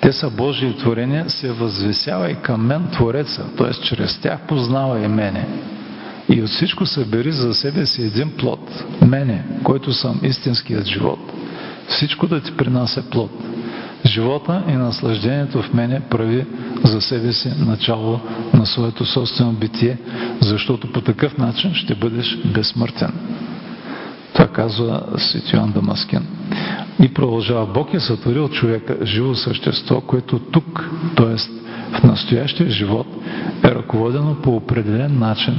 те са Божии творения, се възвесява и към мен Твореца, т.е. чрез тях познава и мене. И от всичко събери за себе си един плод, мене, който съм истинският живот. Всичко да ти принася плод. Живота и наслаждението в мене прави за себе си начало на своето собствено битие, защото по такъв начин ще бъдеш безсмъртен. Това казва Свети Дамаскин. И продължава, Бог е сътворил човека, живо същество, което тук, т.е. в настоящия живот, е ръководено по определен начин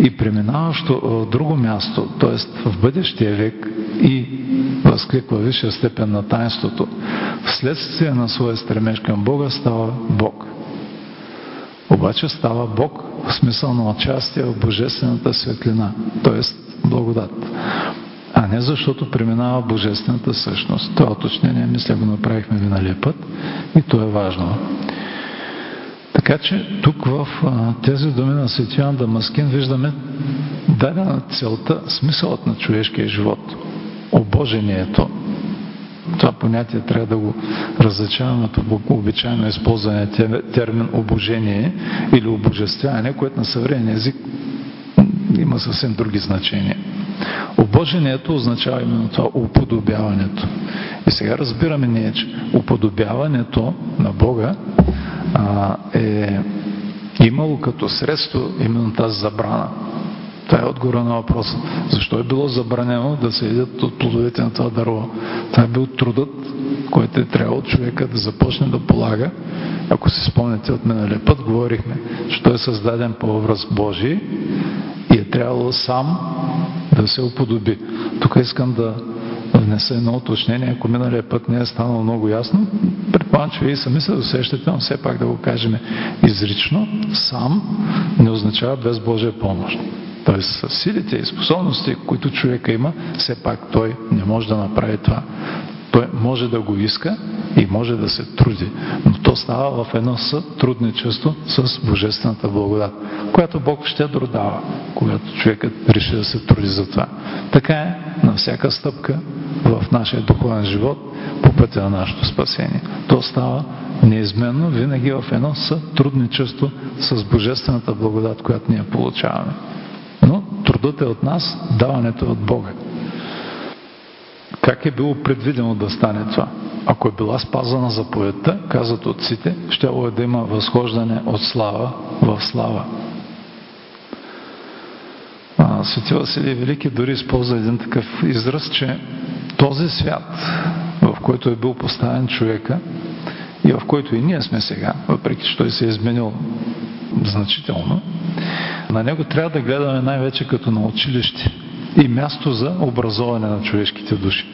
и преминаващо в друго място, т.е. в бъдещия век и възкликва висша степен на таинството, вследствие на своя стремеж към Бога става Бог. Обаче става Бог в смисъл на участие в Божествената светлина, т.е. благодат. А не защото преминава Божествената същност. Това уточнение, мисля, го направихме миналия път и то е важно. Така че тук в тези думи на Светиян Дамаскин виждаме дадена целта, смисълът на човешкия живот. Обожението. Това понятие трябва да го различаваме от обичайно използване термин обожение или обожествяване, което на съвременен език има съвсем други значения. Обожението означава именно това уподобяването. И сега разбираме ние, че уподобяването на Бога а, е имало като средство именно тази забрана. Това е отговора на въпроса. Защо е било забранено да се едят от плодовете на това дърво? Това е бил трудът, който е трябвало човека да започне да полага. Ако си спомняте от миналия път, говорихме, че той е създаден по образ Божий и е трябвало сам да се уподоби. Тук искам да внеса едно уточнение, ако миналия път не е станало много ясно, предполагам, че вие сами се досещате, но все пак да го кажем изрично, сам не означава без Божия помощ. Тоест с силите и способности, които човека има, все пак той не може да направи това. Той може да го иска и може да се труди, но то става в едно сътрудничество с Божествената благодат, която Бог ще дава, когато човекът реши да се труди за това. Така е на всяка стъпка в нашия духовен живот по пътя на нашето спасение. То става неизменно винаги в едно сътрудничество с Божествената благодат, която ние получаваме. Трудът е от нас, даването е от Бога. Как е било предвидено да стане това? Ако е била спазана заповедта, казват отците, ще е да има възхождане от слава в слава. Свети Василий Велики дори използва един такъв израз, че този свят, в който е бил поставен човека и в който и ние сме сега, въпреки че той се е изменил значително, на него трябва да гледаме най-вече като на училище и място за образование на човешките души.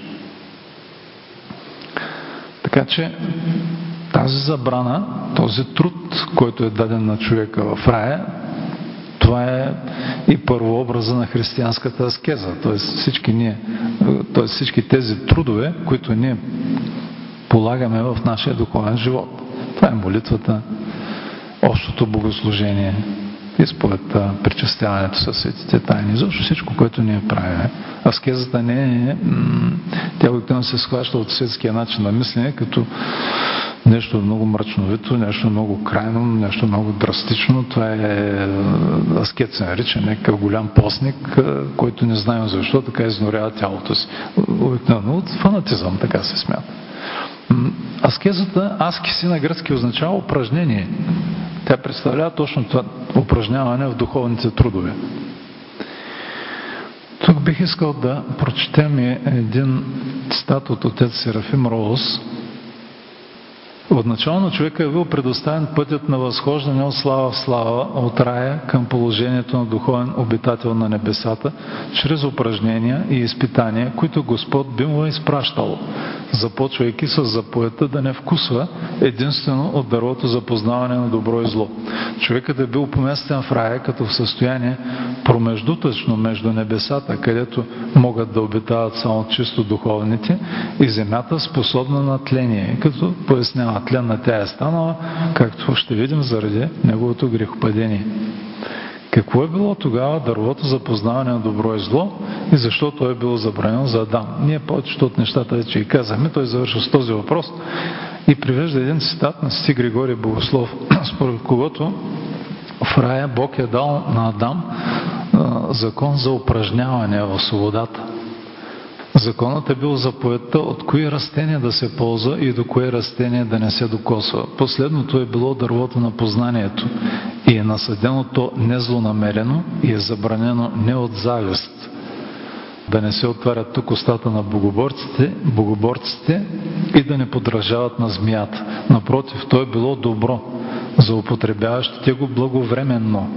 Така че тази забрана, този труд, който е даден на човека в рая, това е и първообраза на християнската аскеза. Т.е. всички, ние, т.е. всички тези трудове, които ние полагаме в нашия духовен живот. Това е молитвата, общото богослужение, изповедта, причастяването със светите тайни, защото всичко, което ние правим. Аскезата не е, тя обикновено се схваща от светския начин на мислене, като нещо много мрачновито, нещо много крайно, нещо много драстично. Това е аскет се нарича, някакъв голям постник, който не знаем защо, така изнорява тялото си. Обикновено от фанатизъм, така се смята. Аскезата, аскиси на гръцки означава упражнение. Тя представлява точно това упражняване в духовните трудове. Тук бих искал да прочетем един цитат от отец Серафим Роуз. Отначално човека е бил предоставен пътят на възхождане от слава в слава, от рая към положението на духовен обитател на небесата, чрез упражнения и изпитания, които Господ би му е изпращал, започвайки с заповедта да не вкусва единствено от дървото за познаване на добро и зло. Човекът е бил поместен в рая като в състояние промеждутъчно между небесата, където могат да обитават само чисто духовните, и земята способна на тление, като пояснява тленна тя е станала, както ще видим заради неговото грехопадение. Какво е било тогава дървото за познаване на добро и зло и защо то е било забранено за Адам? Ние повечето от нещата вече и казахме, той завършва с този въпрос и привежда един цитат на Сти Григорий Богослов, според когото в рая Бог е дал на Адам закон за упражняване в свободата. Законът е бил заповедта от кои растения да се ползва и до кое растение да не се докосва. Последното е било дървото на познанието и е насъдено то незлонамерено и е забранено не от завист, да не се отварят тук устата на богоборците, богоборците и да не подражават на змията. Напротив, то е било добро за употребяващите го благовременно.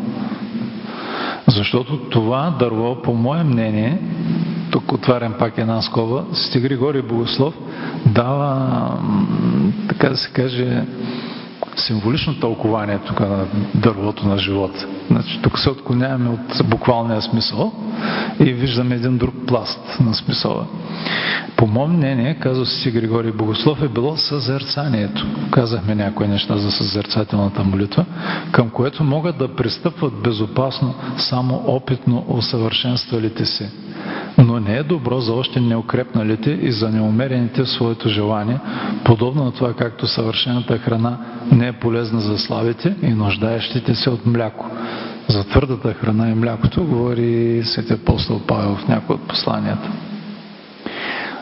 Защото това дърво, по мое мнение, тук отварям пак една скоба, Сти Григорий Богослов дава, така да се каже, символично тълкование тук на дървото на живота. Значи, тук се отклоняваме от буквалния смисъл и виждаме един друг пласт на смисъла. По мое мнение, казва си Григорий Богослов, е било съзерцанието. Казахме някои неща за съзерцателната молитва, към което могат да пристъпват безопасно само опитно усъвършенствалите си. Но не е добро за още неукрепналите и за неумерените в своето желание, подобно на това както съвършената храна не полезна за слабите и нуждаещите се от мляко. За твърдата храна и млякото говори свети апостол Павел в някои от посланията.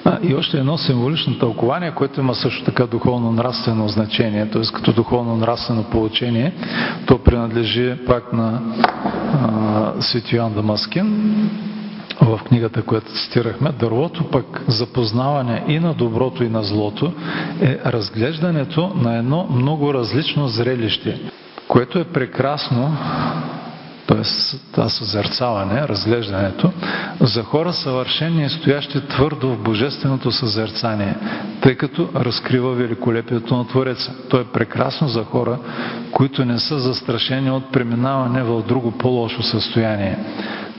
А, и още едно символично тълкование, което има също така духовно-нравствено значение, т.е. като духовно-нравствено получение, то принадлежи пак на а, Свети Йоан Дамаскин, в книгата, която цитирахме, дървото пък за познаване и на доброто и на злото е разглеждането на едно много различно зрелище, което е прекрасно т.е. това съзерцаване, разглеждането, за хора съвършени и стоящи твърдо в божественото съзерцание, тъй като разкрива великолепието на Твореца. То е прекрасно за хора, които не са застрашени от преминаване в друго по-лошо състояние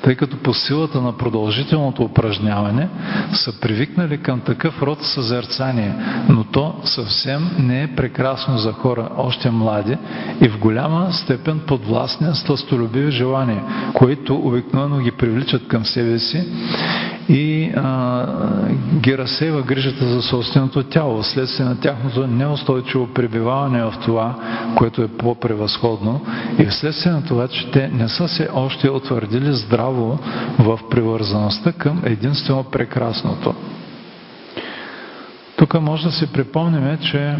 тъй като по силата на продължителното упражняване са привикнали към такъв род съзерцание, но то съвсем не е прекрасно за хора още млади и в голяма степен подвластни сластолюбиви желания, които обикновено ги привличат към себе си и а, ги разсейва грижата за собственото тяло, вследствие на тяхното неустойчиво пребиваване в това, което е по-превъзходно и вследствие на това, че те не са се още утвърдили здраво в привързаността към единствено прекрасното. Тук може да си припомним, че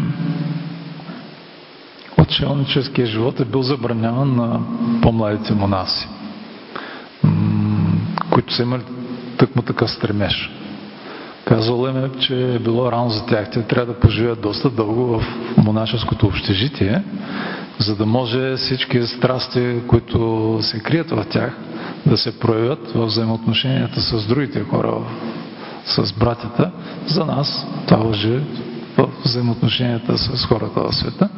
отшелническия живот е бил забраняван на по-младите монаси, които са имали тъкмо такъв стремеж. Казвало им е, че е било рано за тях. Те трябва да поживеят доста дълго в монашеското общежитие, за да може всички страсти, които се крият в тях, да се проявят в взаимоотношенията с другите хора, с братята. За нас това въжи в взаимоотношенията с хората в света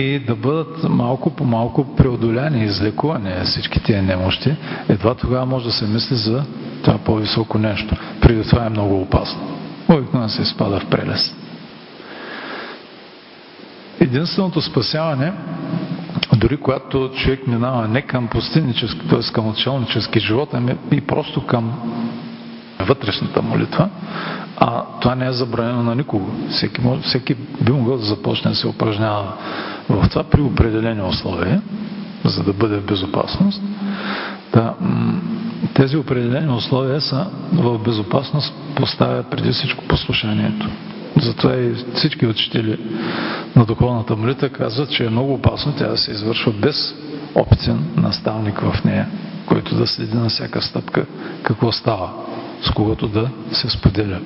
и да бъдат малко по малко преодоляни излекувани всички тия немощи, едва тогава може да се мисли за това по-високо нещо. Преди това е много опасно. Обикновено се изпада в прелест. Единственото спасяване, дори когато човек минава не към пустиннически, т.е. към отшелнически живот, ами и просто към вътрешната молитва, а това не е забранено на никого. Всеки, може, всеки би могъл да започне да се упражнява в това при определени условия, за да бъде в безопасност. Да, тези определени условия са в безопасност поставя преди всичко послушанието. Затова и всички учители на духовната молитва казват, че е много опасно тя да се извършва без опитен наставник в нея, който да следи на всяка стъпка какво става, с когото да се споделя.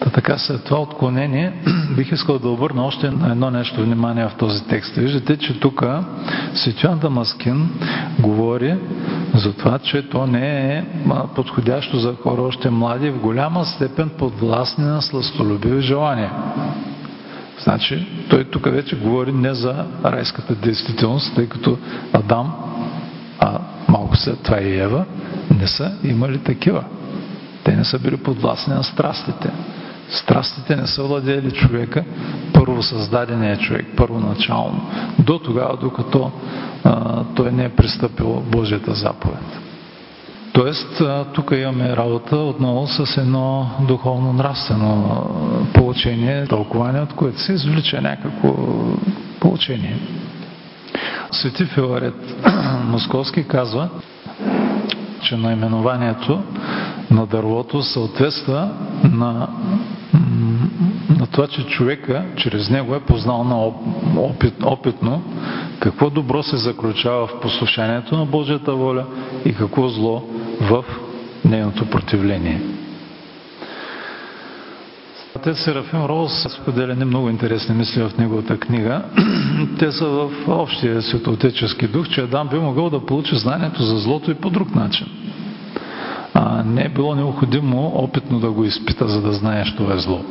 Та така след това отклонение бих искал да обърна още на едно нещо внимание в този текст. Виждате, че тук Светян Дамаскин говори за това, че то не е подходящо за хора още млади, в голяма степен подвластни на сластолюбиви желания. Значи, той тук вече говори не за райската действителност, тъй като Адам, а малко след това и Ева, не са имали такива. Те не са били подвластни на страстите. Страстите не са владели човека, първо създадения човек, първоначално, до тогава, докато а, той не е пристъпил Божията заповед. Тоест, тук имаме работа отново с едно духовно-нравствено получение, тълкование, от което се извлича някакво получение. Свети Филарет Московски казва, че наименованието на дървото съответства на, на това, че човека чрез него е познал на опит, опитно какво добро се заключава в послушанието на Божията воля и какво зло в нейното противление. Отец Серафим Роуз споделя много интересни мисли в неговата книга. Те са в общия светоотечески дух, че Адам би могъл да получи знанието за злото и по друг начин. А не е било необходимо опитно да го изпита, за да знае, що е зло.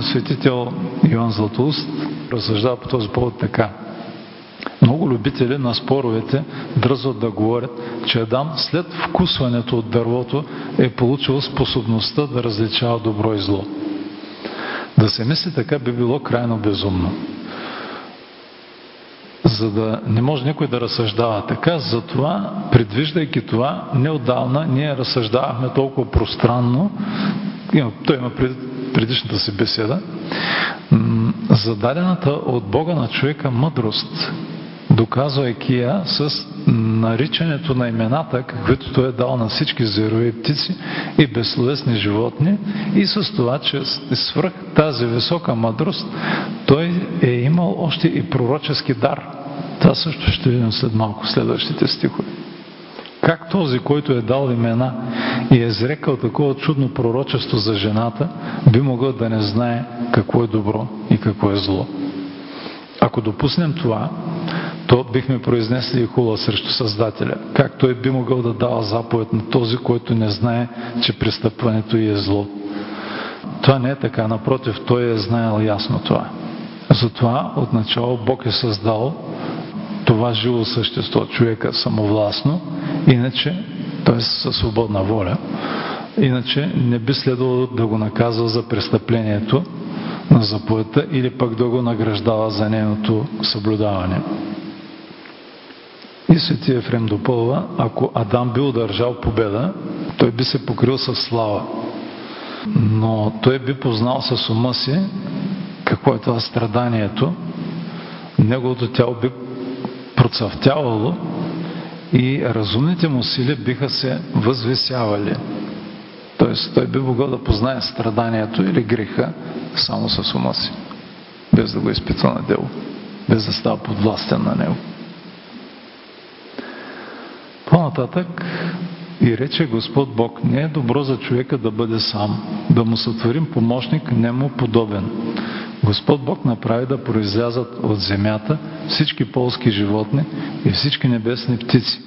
Светител Йоан Златоуст разсъждава по този повод така. Много любители на споровете дръзват да говорят, че Адам след вкусването от дървото е получил способността да различава добро и зло. Да се мисли така би било крайно безумно. За да не може никой да разсъждава така, затова, предвиждайки това, неодавна ние разсъждавахме толкова пространно, той има пред, предишната си беседа, за дадената от Бога на човека мъдрост, доказвайки я с наричането на имената, каквито той е дал на всички зверови птици и безсловесни животни и с това, че свръх тази висока мъдрост, той е имал още и пророчески дар. Това също ще видим след малко следващите стихове. Как този, който е дал имена и е изрекал такова чудно пророчество за жената, би могъл да не знае какво е добро и какво е зло? Ако допуснем това, то бихме произнесли и хула срещу Създателя. Как той би могъл да дава заповед на този, който не знае, че престъпването е зло? Това не е така. Напротив, той е знаел ясно това. Затова отначало Бог е създал това живо същество, човека самовластно, иначе, т.е. със свободна воля, иначе не би следвало да го наказва за престъплението на заповедта или пък да го награждава за нейното съблюдаване. И светия Ефрем допълва, ако Адам бил държал победа, той би се покрил с слава. Но той би познал с ума си какво е това страданието. Неговото тяло би процъфтявало и разумните му сили биха се възвисявали. Тоест, той би могъл да познае страданието или греха само с ума си, без да го изпитва на дело, без да става подвластен на него. По-нататък и рече Господ Бог, не е добро за човека да бъде сам, да му сътворим помощник, не му подобен. Господ Бог направи да произлязат от земята всички полски животни и всички небесни птици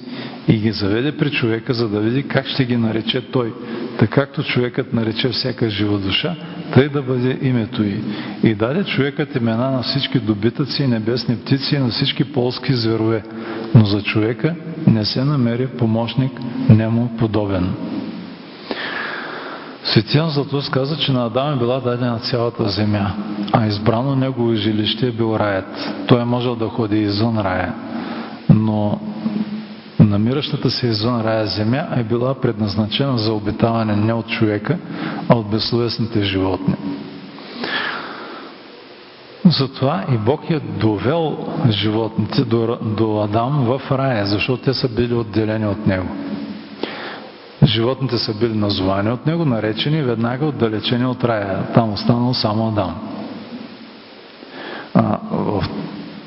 и ги заведе при човека, за да види как ще ги нарече той. Така както човекът нарече всяка жива душа, тъй да бъде името й. И даде човекът имена на всички добитъци и небесни птици и на всички полски зверове. Но за човека не се намери помощник нему подобен. Светиян Златус каза, че на Адам е била дадена цялата земя, а избрано негово жилище е бил раят. Той е можел да ходи извън рая. Но намиращата се извън рая земя е била предназначена за обитаване не от човека, а от безсловесните животни. Затова и Бог е довел животните до, до Адам в рая, защото те са били отделени от него. Животните са били назовани от него, наречени веднага отдалечени от рая. Там останал само Адам. А, в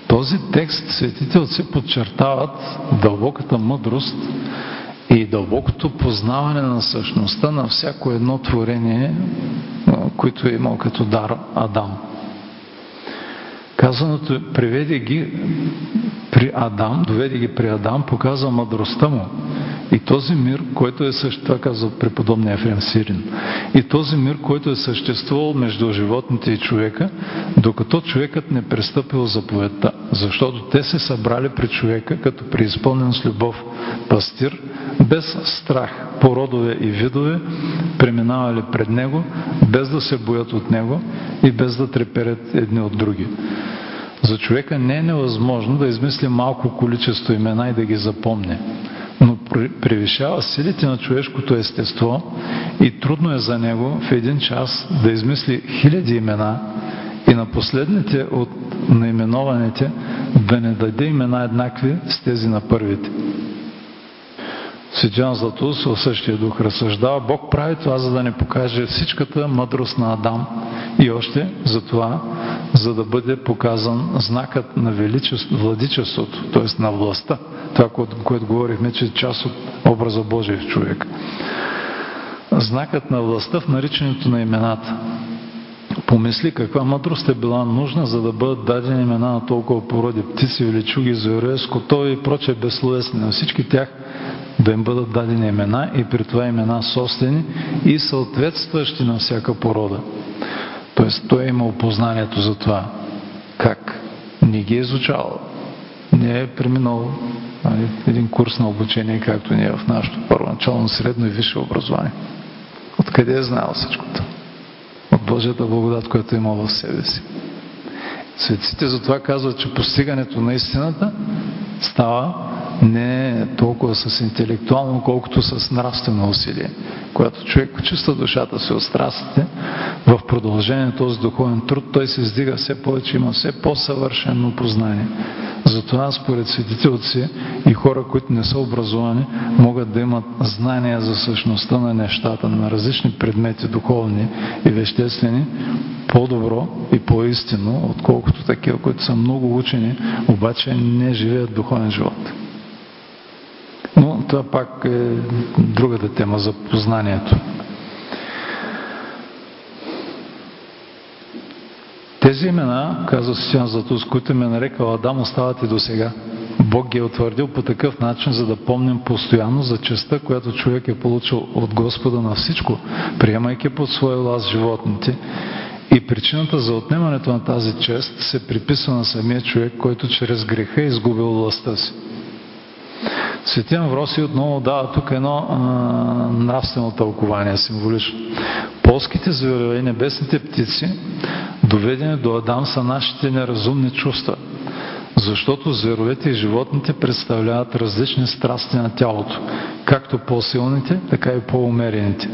този текст светите подчертават дълбоката мъдрост и дълбокото познаване на същността на всяко едно творение, което е имал като дар Адам. Казаното приведе ги при Адам, доведе ги при Адам, показва мъдростта му. И този мир, който е също, това казва преподобния Ефрем Сирин, и този мир, който е съществувал между животните и човека, докато човекът не престъпил заповедта. Защото те се събрали при човека, като преизпълнен с любов пастир, без страх, по родове и видове, преминавали пред него, без да се боят от него и без да треперят едни от други. За човека не е невъзможно да измисли малко количество имена и да ги запомне но превишава силите на човешкото естество и трудно е за него в един час да измисли хиляди имена и на последните от наименованите да не даде имена еднакви с тези на първите. Светиян Златус в същия дух разсъждава, Бог прави това, за да не покаже всичката мъдрост на Адам и още за това, за да бъде показан знакът на владичеството, т.е. на властта. Това, което, което говорихме, че е част от образа Божия в човек. Знакът на властта в наричането на имената. Помисли каква мъдрост е била нужна, за да бъдат дадени имена на толкова породи птици, величуги, зверове, скотови и проче безсловесни. На всички тях да им бъдат дадени имена и при това имена собствени и съответстващи на всяка порода. Тоест той е имал познанието за това. Как? Не ги е изучавал. Не е преминал нали, един курс на обучение, както ние в нашото първоначално средно и висше образование. Откъде е знаел всичкото? От Божията благодат, която е имал в себе си. Светците затова казват, че постигането на истината става не толкова с интелектуално, колкото с нравствено усилие. Когато човек почиства душата си от страстите, в продължение на този духовен труд, той се издига все повече, има все по-съвършено познание. Затова според светите отци и хора, които не са образовани, могат да имат знания за същността на нещата, на различни предмети, духовни и веществени, по-добро и по-истинно, отколкото такива, които са много учени, обаче не живеят духовен живот. Това пак е другата тема за познанието. Тези имена, казва Сиан Златус, които ме нарекал Адам, остават и до сега. Бог ги е утвърдил по такъв начин, за да помним постоянно за честа, която човек е получил от Господа на всичко, приемайки под своя власт животните. И причината за отнемането на тази чест се приписва на самия човек, който чрез греха е изгубил властта си. Светия Авроси отново дава тук едно а, нравствено тълкование, символично. Полските зверове и небесните птици, доведени до Адам, са нашите неразумни чувства – защото зверовете и животните представляват различни страсти на тялото, както по-силните, така и по-умерените.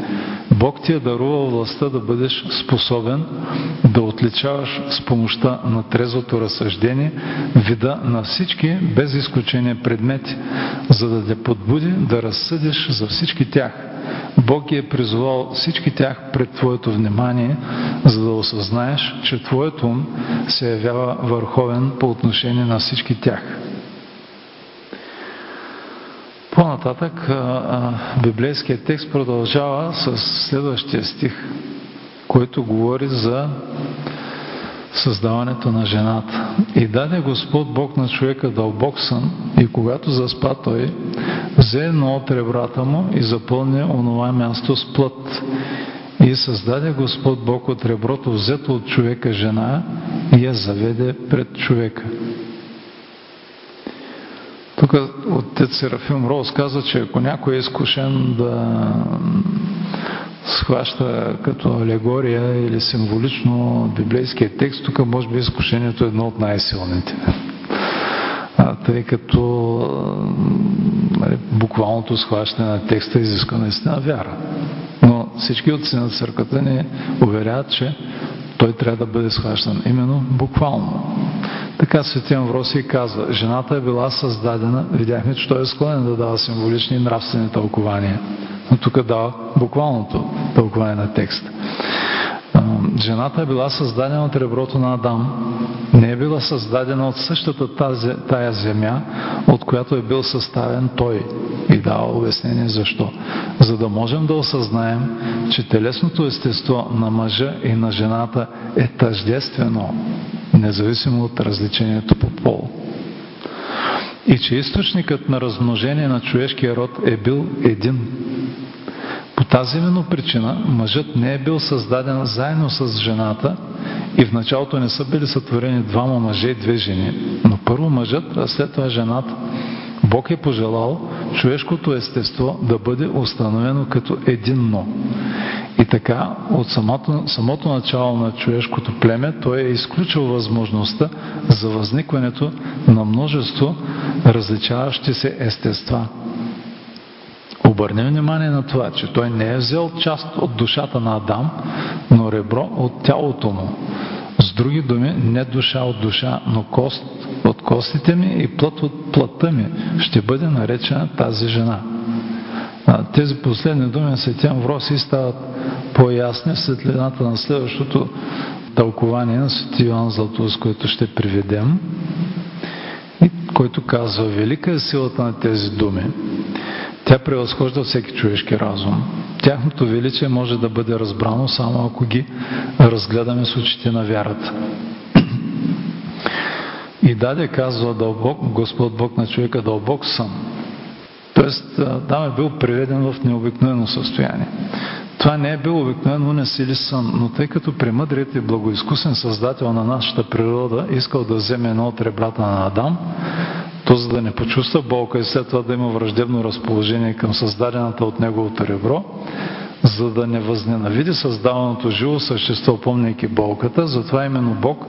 Бог ти е дарувал властта да бъдеш способен да отличаваш с помощта на трезвото разсъждение вида на всички, без изключение предмети, за да те подбуди да разсъдиш за всички тях – Бог ги е призовал всички тях пред Твоето внимание, за да осъзнаеш, че Твоето ум се явява върховен по отношение на всички тях. По-нататък библейският текст продължава с следващия стих, който говори за създаването на жената. И даде Господ Бог на човека дълбок сън и когато заспа той, взе едно от ребрата му и запълни онова място с плът. И създаде Господ Бог от реброто, взето от човека жена и я заведе пред човека. Тук отец Серафим Роуз казва, че ако някой е изкушен да схваща като алегория или символично библейския текст, тук може би изкушението е едно от най-силните. А, тъй като нали, буквалното схващане на текста изиска наистина вяра. Но всички отци на църквата ни уверяват, че той трябва да бъде схващан именно буквално. Така Светия Амвросий казва, жената е била създадена, видяхме, че той е склонен да дава символични и нравствени тълкования. Но тук дава буквалното тълкование на текста. Жената е била създадена от реброто на Адам. Не е била създадена от същата тази, тая земя, от която е бил съставен той. И дава обяснение защо. За да можем да осъзнаем, че телесното естество на мъжа и на жената е тъждествено, независимо от различението по пол. И че източникът на размножение на човешкия род е бил един по тази именно причина мъжът не е бил създаден заедно с жената и в началото не са били сътворени двама мъже и две жени, но първо мъжът, а след това жената. Бог е пожелал човешкото естество да бъде установено като единно. И така, от самото, самото начало на човешкото племе, той е изключил възможността за възникването на множество различаващи се естества. Обърнем внимание на това, че той не е взел част от душата на Адам, но ребро от тялото му. С други думи, не душа от душа, но кост от костите ми и плът от плътта ми ще бъде наречена тази жена. Тези последни думи на Светия Амвросий стават по-ясни в светлината на следващото тълкование на Свети Йоан Златус, което ще приведем, и който казва, велика е силата на тези думи. Тя превъзхожда всеки човешки разум. Тяхното величие може да бъде разбрано само ако ги разгледаме с очите на вярата. И даде, казва дълбок, Господ Бог на човека дълбок сън. Тоест, там е бил приведен в необикновено състояние. Това не е бил обикновено не сили сън, но тъй като премъдрият и благоизкусен създател на нашата природа искал да вземе едно от ребрата на Адам, то за да не почувства болка и след това да има враждебно разположение към създадената от неговото ребро, за да не възненавиди създаваното живо същество, помняйки болката, затова именно Бог,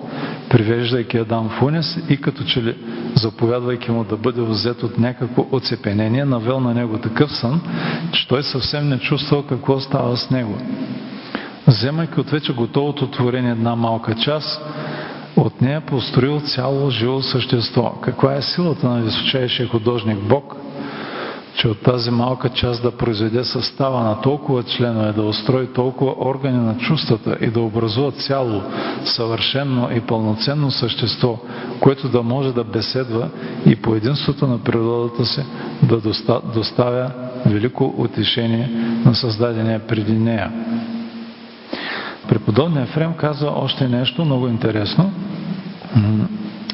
привеждайки Адам в унес и като че ли заповядвайки му да бъде взет от някакво оцепенение, навел на него такъв сън, че той съвсем не чувствал какво става с него. Вземайки от вече готовото творение една малка част, от нея построил цяло живо същество. Каква е силата на височайшия художник Бог, че от тази малка част да произведе състава на толкова членове, да устрои толкова органи на чувствата и да образува цяло, съвършено и пълноценно същество, което да може да беседва и по единството на природата си да доставя велико утешение на създадения преди нея. Преподобният Ефрем казва още нещо много интересно.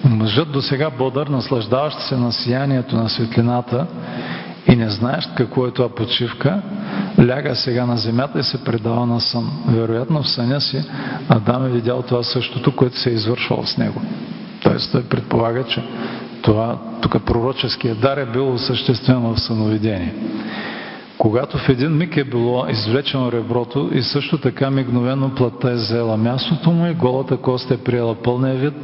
Мъжът до сега бодър, наслаждаващ се на сиянието на светлината и не знаеш какво е това почивка, ляга сега на земята и се предава на сън. Вероятно в съня си Адам е видял това същото, което се е извършвало с него. Тоест той предполага, че това, тук пророческият дар е бил осъществен в съновидение. Когато в един миг е било извлечено реброто и също така мигновено плътта е взела мястото му и голата кост е приела пълния вид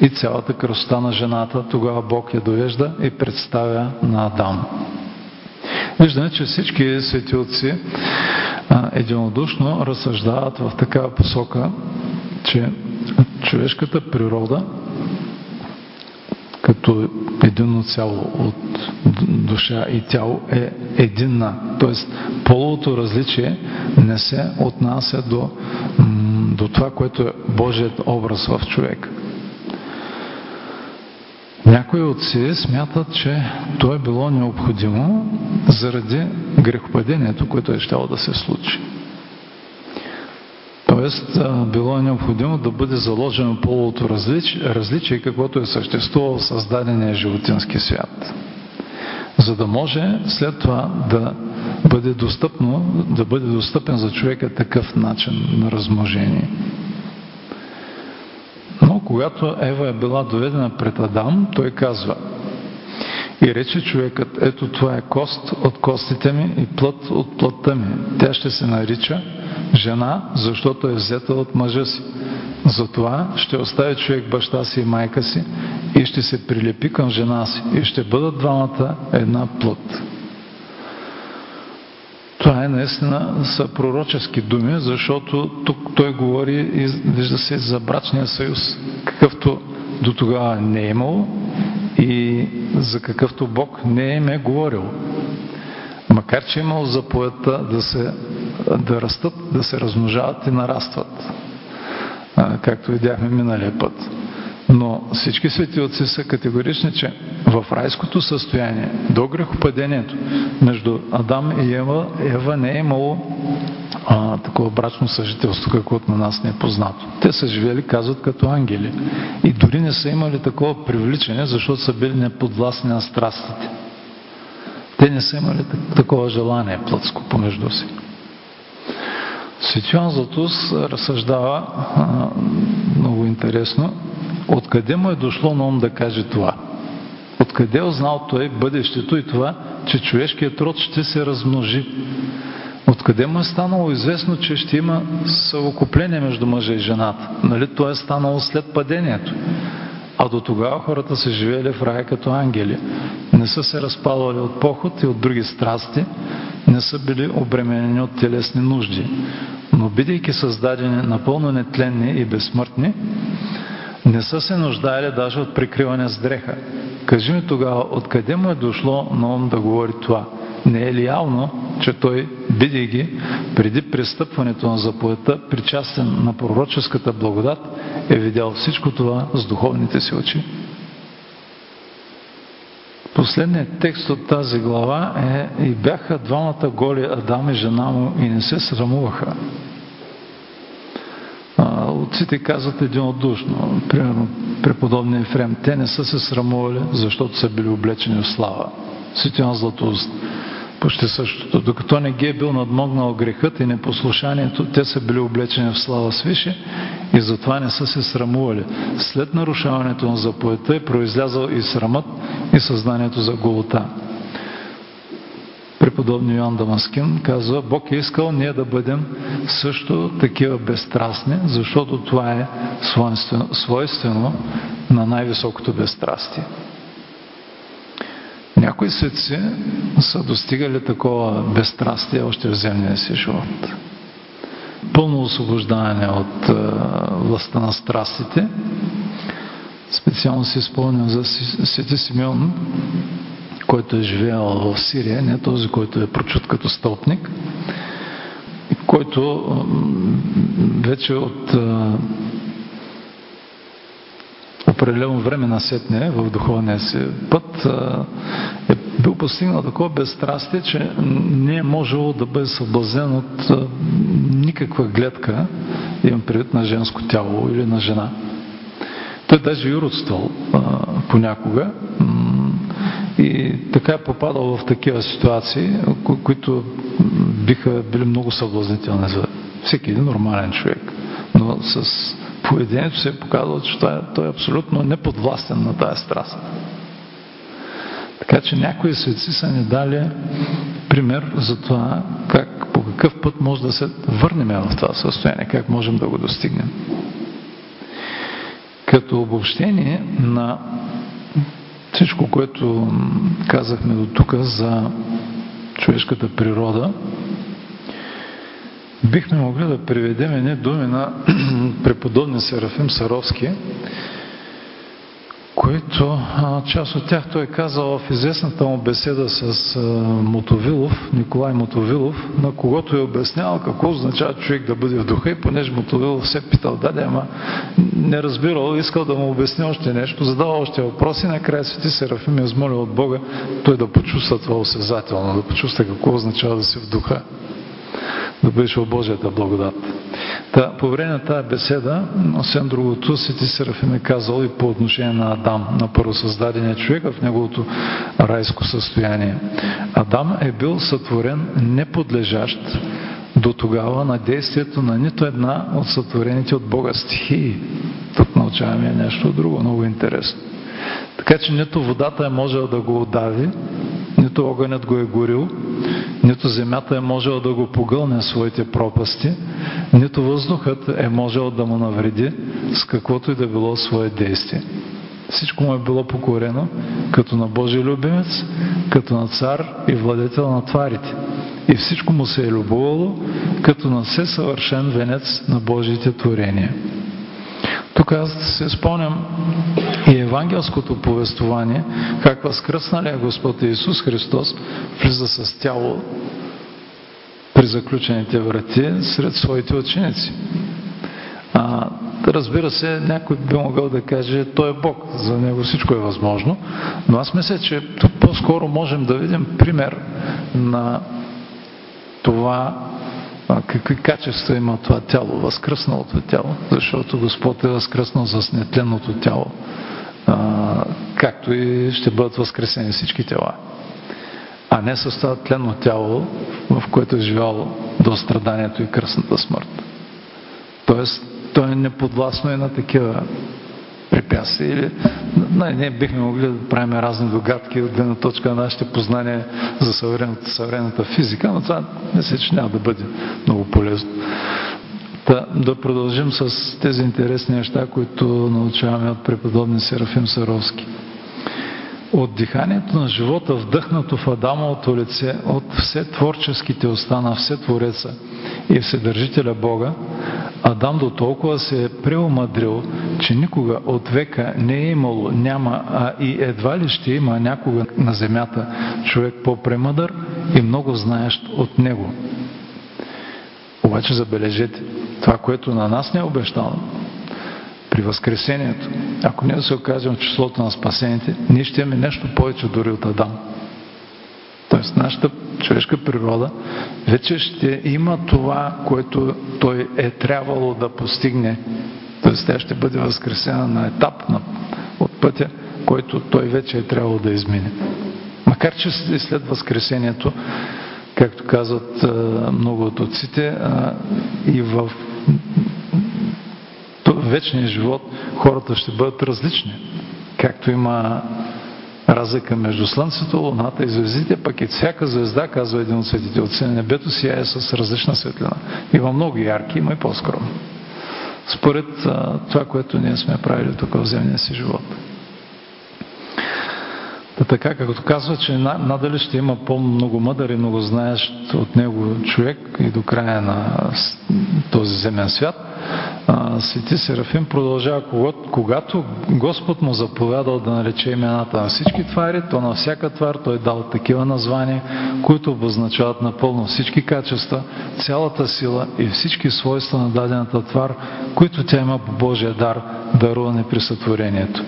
и цялата красота на жената, тогава Бог я довежда и представя на Адам. Виждаме, че всички светилци единодушно разсъждават в такава посока, че човешката природа като единно цяло от душа и тяло е единна. Тоест, половото различие не се отнася до, до това, което е Божият образ в човек. Някои отци смятат, че то е било необходимо заради грехопадението, което е щело да се случи. Тоест, било е необходимо да бъде заложено половото различие, различие каквото е съществувало в създадения животински свят. За да може след това да бъде достъпно, да бъде достъпен за човека такъв начин на размножение. Когато Ева е била доведена пред Адам, той казва и рече човекът, ето това е кост от костите ми и плът от плътта ми. Тя ще се нарича жена, защото е взета от мъжа си. Затова ще остави човек баща си и майка си и ще се прилепи към жена си и ще бъдат двамата една плът. Това е наистина са пророчески думи, защото тук той говори и вижда се за брачния съюз, какъвто до тогава не е имало и за какъвто Бог не е говорил. Макар, че е имал заповедта да, се, да растат, да се размножават и нарастват, както видяхме миналия път. Но всички свети отци са категорични, че в райското състояние, до грехопадението, между Адам и Ева, Ева не е имало а, такова брачно съжителство, каквото на нас не е познато. Те са живели, казват, като ангели. И дори не са имали такова привличане, защото са били неподвластни на страстите. Те не са имали такова желание плътско помежду си. Светион Златус разсъждава а, много интересно Откъде му е дошло на ум да каже това? Откъде е узнал той бъдещето и това, че човешкият род ще се размножи? Откъде му е станало известно, че ще има съвокупление между мъжа и жената? Нали то е станало след падението? А до тогава хората са живели в рая като ангели. Не са се разпалвали от поход и от други страсти, не са били обременени от телесни нужди. Но бидейки създадени напълно нетленни и безсмъртни, не са се нуждаели даже от прикриване с дреха. Кажи ми тогава, откъде му е дошло на ум да говори това? Не е ли явно, че той, бидейки преди пристъпването на заповедта, причастен на пророческата благодат, е видял всичко това с духовните си очи? Последният текст от тази глава е и бяха двамата голи Адам и жена му и не се срамуваха. Отците казват единодушно, примерно преподобния Ефрем, те не са се срамували, защото са били облечени в слава. Светиан Златоуст, почти същото. Докато не ги е бил надмогнал грехът и непослушанието, те са били облечени в слава свише и затова не са се срамували. След нарушаването на заповедта е произлязал и срамът и съзнанието за голота. Преподобни Йоан Дамаскин казва, Бог е искал ние да бъдем също такива безстрастни, защото това е свойствено, свойствено на най-високото безстрастие. Някои светци са достигали такова безстрастие още в земния си живот. Пълно освобождаване от властта на страстите. Специално си спомням за Свети Симеон, който е живеел в Сирия, не този, който е прочут като стълпник, който вече от определено време насетне в духовния си път е бил постигнал такова безстрастие, че не е можело да бъде съблазнен от никаква гледка, имам предвид на женско тяло или на жена. Той даже и родствал понякога и така е попадал в такива ситуации, които биха били много съблазнителни за всеки един нормален човек. Но с поведението се е показало, че той, той е абсолютно неподвластен на тази страст. Така че някои светци са ни дали пример за това как, по какъв път може да се върнем в това състояние, как можем да го достигнем. Като обобщение на всичко, което казахме до тук за човешката природа, бихме могли да приведем едни думи на преподобния Серафим Саровски, които част от тях той е казал в известната му беседа с Мотовилов, Николай Мотовилов, на когото е обяснявал какво означава човек да бъде в духа и понеже Мотовилов се питал, да, да, ама не разбирал, искал да му обясни още нещо, задава още въпроси, накрая Свети Серафим е измолил от Бога той да почувства това осезателно, да почувства какво означава да си в духа да бъдеш в Божията благодат. Та, по време на тази беседа, освен другото, Свети Серафим е казал и по отношение на Адам, на първосъздадения човек в неговото райско състояние. Адам е бил сътворен неподлежащ до тогава на действието на нито една от сътворените от Бога стихии. Тук научаваме нещо друго, много интересно. Така че нито водата е можела да го удави, нито огънят го е горил, нито земята е можела да го погълне своите пропасти, нито въздухът е можел да му навреди с каквото и да било свое действие. Всичко му е било покорено като на Божий любимец, като на цар и владетел на тварите. И всичко му се е любовало като на все съвършен венец на Божиите творения. Тук аз се спомням и евангелското повествование, как възкръсналия Господ Исус Христос влиза с тяло при заключените врати сред своите ученици. А, разбира се, някой би могъл да каже, той е Бог, за него всичко е възможно, но аз мисля, че тук по-скоро можем да видим пример на това какви качества има това тяло, възкръсналото тяло, защото Господ е възкръснал с нетленното тяло, както и ще бъдат възкресени всички тела. А не с това тленно тяло, в което е живял до страданието и кръсната смърт. Тоест, той е неподвластно и на такива препятствия. Или, не, не бихме могли да правим разни догадки от гледна точка на нашите познания за съвременната, съвременната физика, но това мисля, че няма да бъде много полезно. Да, да продължим с тези интересни неща, които научаваме от преподобни Серафим Саровски. От диханието на живота, вдъхнато в Адамовото лице, от все творческите уста на все Твореца и Вседържителя Бога, Адам до толкова се е преомадрил, че никога от века не е имало, няма, а и едва ли ще има някога на земята човек по-премъдър и много знаещ от Него. Обаче забележете, това, което на нас не е обещано, при Възкресението, ако ние се окажем в числото на спасените, ние ще имаме нещо повече дори от Адам. Тоест, нашата човешка природа вече ще има това, което той е трябвало да постигне. Тоест, тя ще бъде възкресена на етап на, от пътя, който той вече е трябвало да измине. Макар, че след Възкресението, както казват много от отците, и в вечния живот хората ще бъдат различни. Както има разлика между Слънцето, Луната и звездите, пък и всяка звезда, казва един от светите отци на небето, сияе с различна светлина. Има много ярки, има и по-скромни. Според това, което ние сме правили тук в земния си живот. Та така, както казва, че надали ще има по-много мъдър и много знаещ от него човек и до края на този земен свят, Свети Серафим продължава, когато Господ му заповядал да нарече имената на всички твари, то на всяка твар той дал такива названия, които обозначават напълно всички качества, цялата сила и всички свойства на дадената твар, които тя има по Божия дар, даруване при сътворението.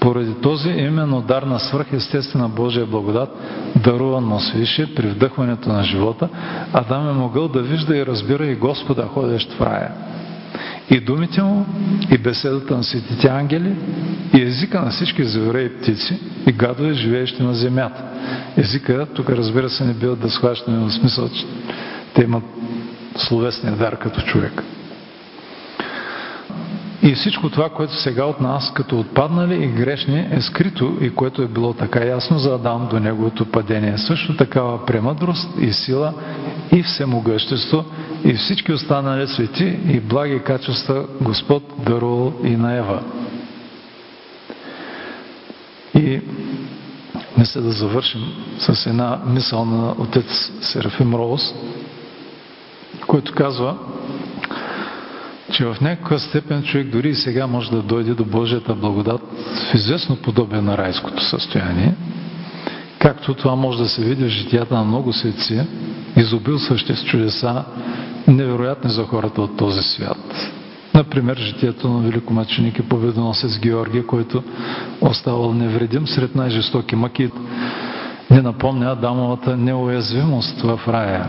Поради този именно дар на свръхестествена Божия благодат, даруван му свише при вдъхването на живота, Адам е могъл да вижда и разбира и Господа, ходещ в рая. И думите му, и беседата на светите ангели, и езика на всички звере и птици, и гадове, живеещи на земята. Езика, тук разбира се, не бива да схващаме в смисъл, че те имат словесния дар като човек. И всичко това, което сега от нас, като отпаднали и грешни, е скрито и което е било така ясно за Адам до неговото падение. Също такава премъдрост и сила и всемогъщество и всички останали свети и благи качества Господ дарувал и на Ева. И мисля да завършим с една мисъл на отец Серафим Роуз, който казва, че в някаква степен човек дори и сега може да дойде до Божията благодат в известно подобие на райското състояние, както това може да се види в житията на много светци, изобилстващи с чудеса, невероятни за хората от този свят. Например, житието на великомъченик и победоносец Георгия, който оставал невредим сред най-жестоки мъки. Не напомня Адамовата неуязвимост в рая.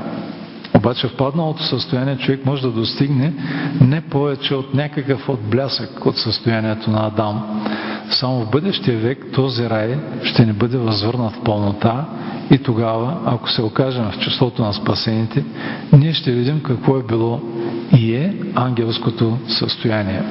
Обаче в падналото състояние човек може да достигне не повече от някакъв отблясък от състоянието на Адам. Само в бъдещия век този рай ще ни бъде възвърнат в пълнота и тогава, ако се окажем в числото на спасените, ние ще видим какво е било и е ангелското състояние.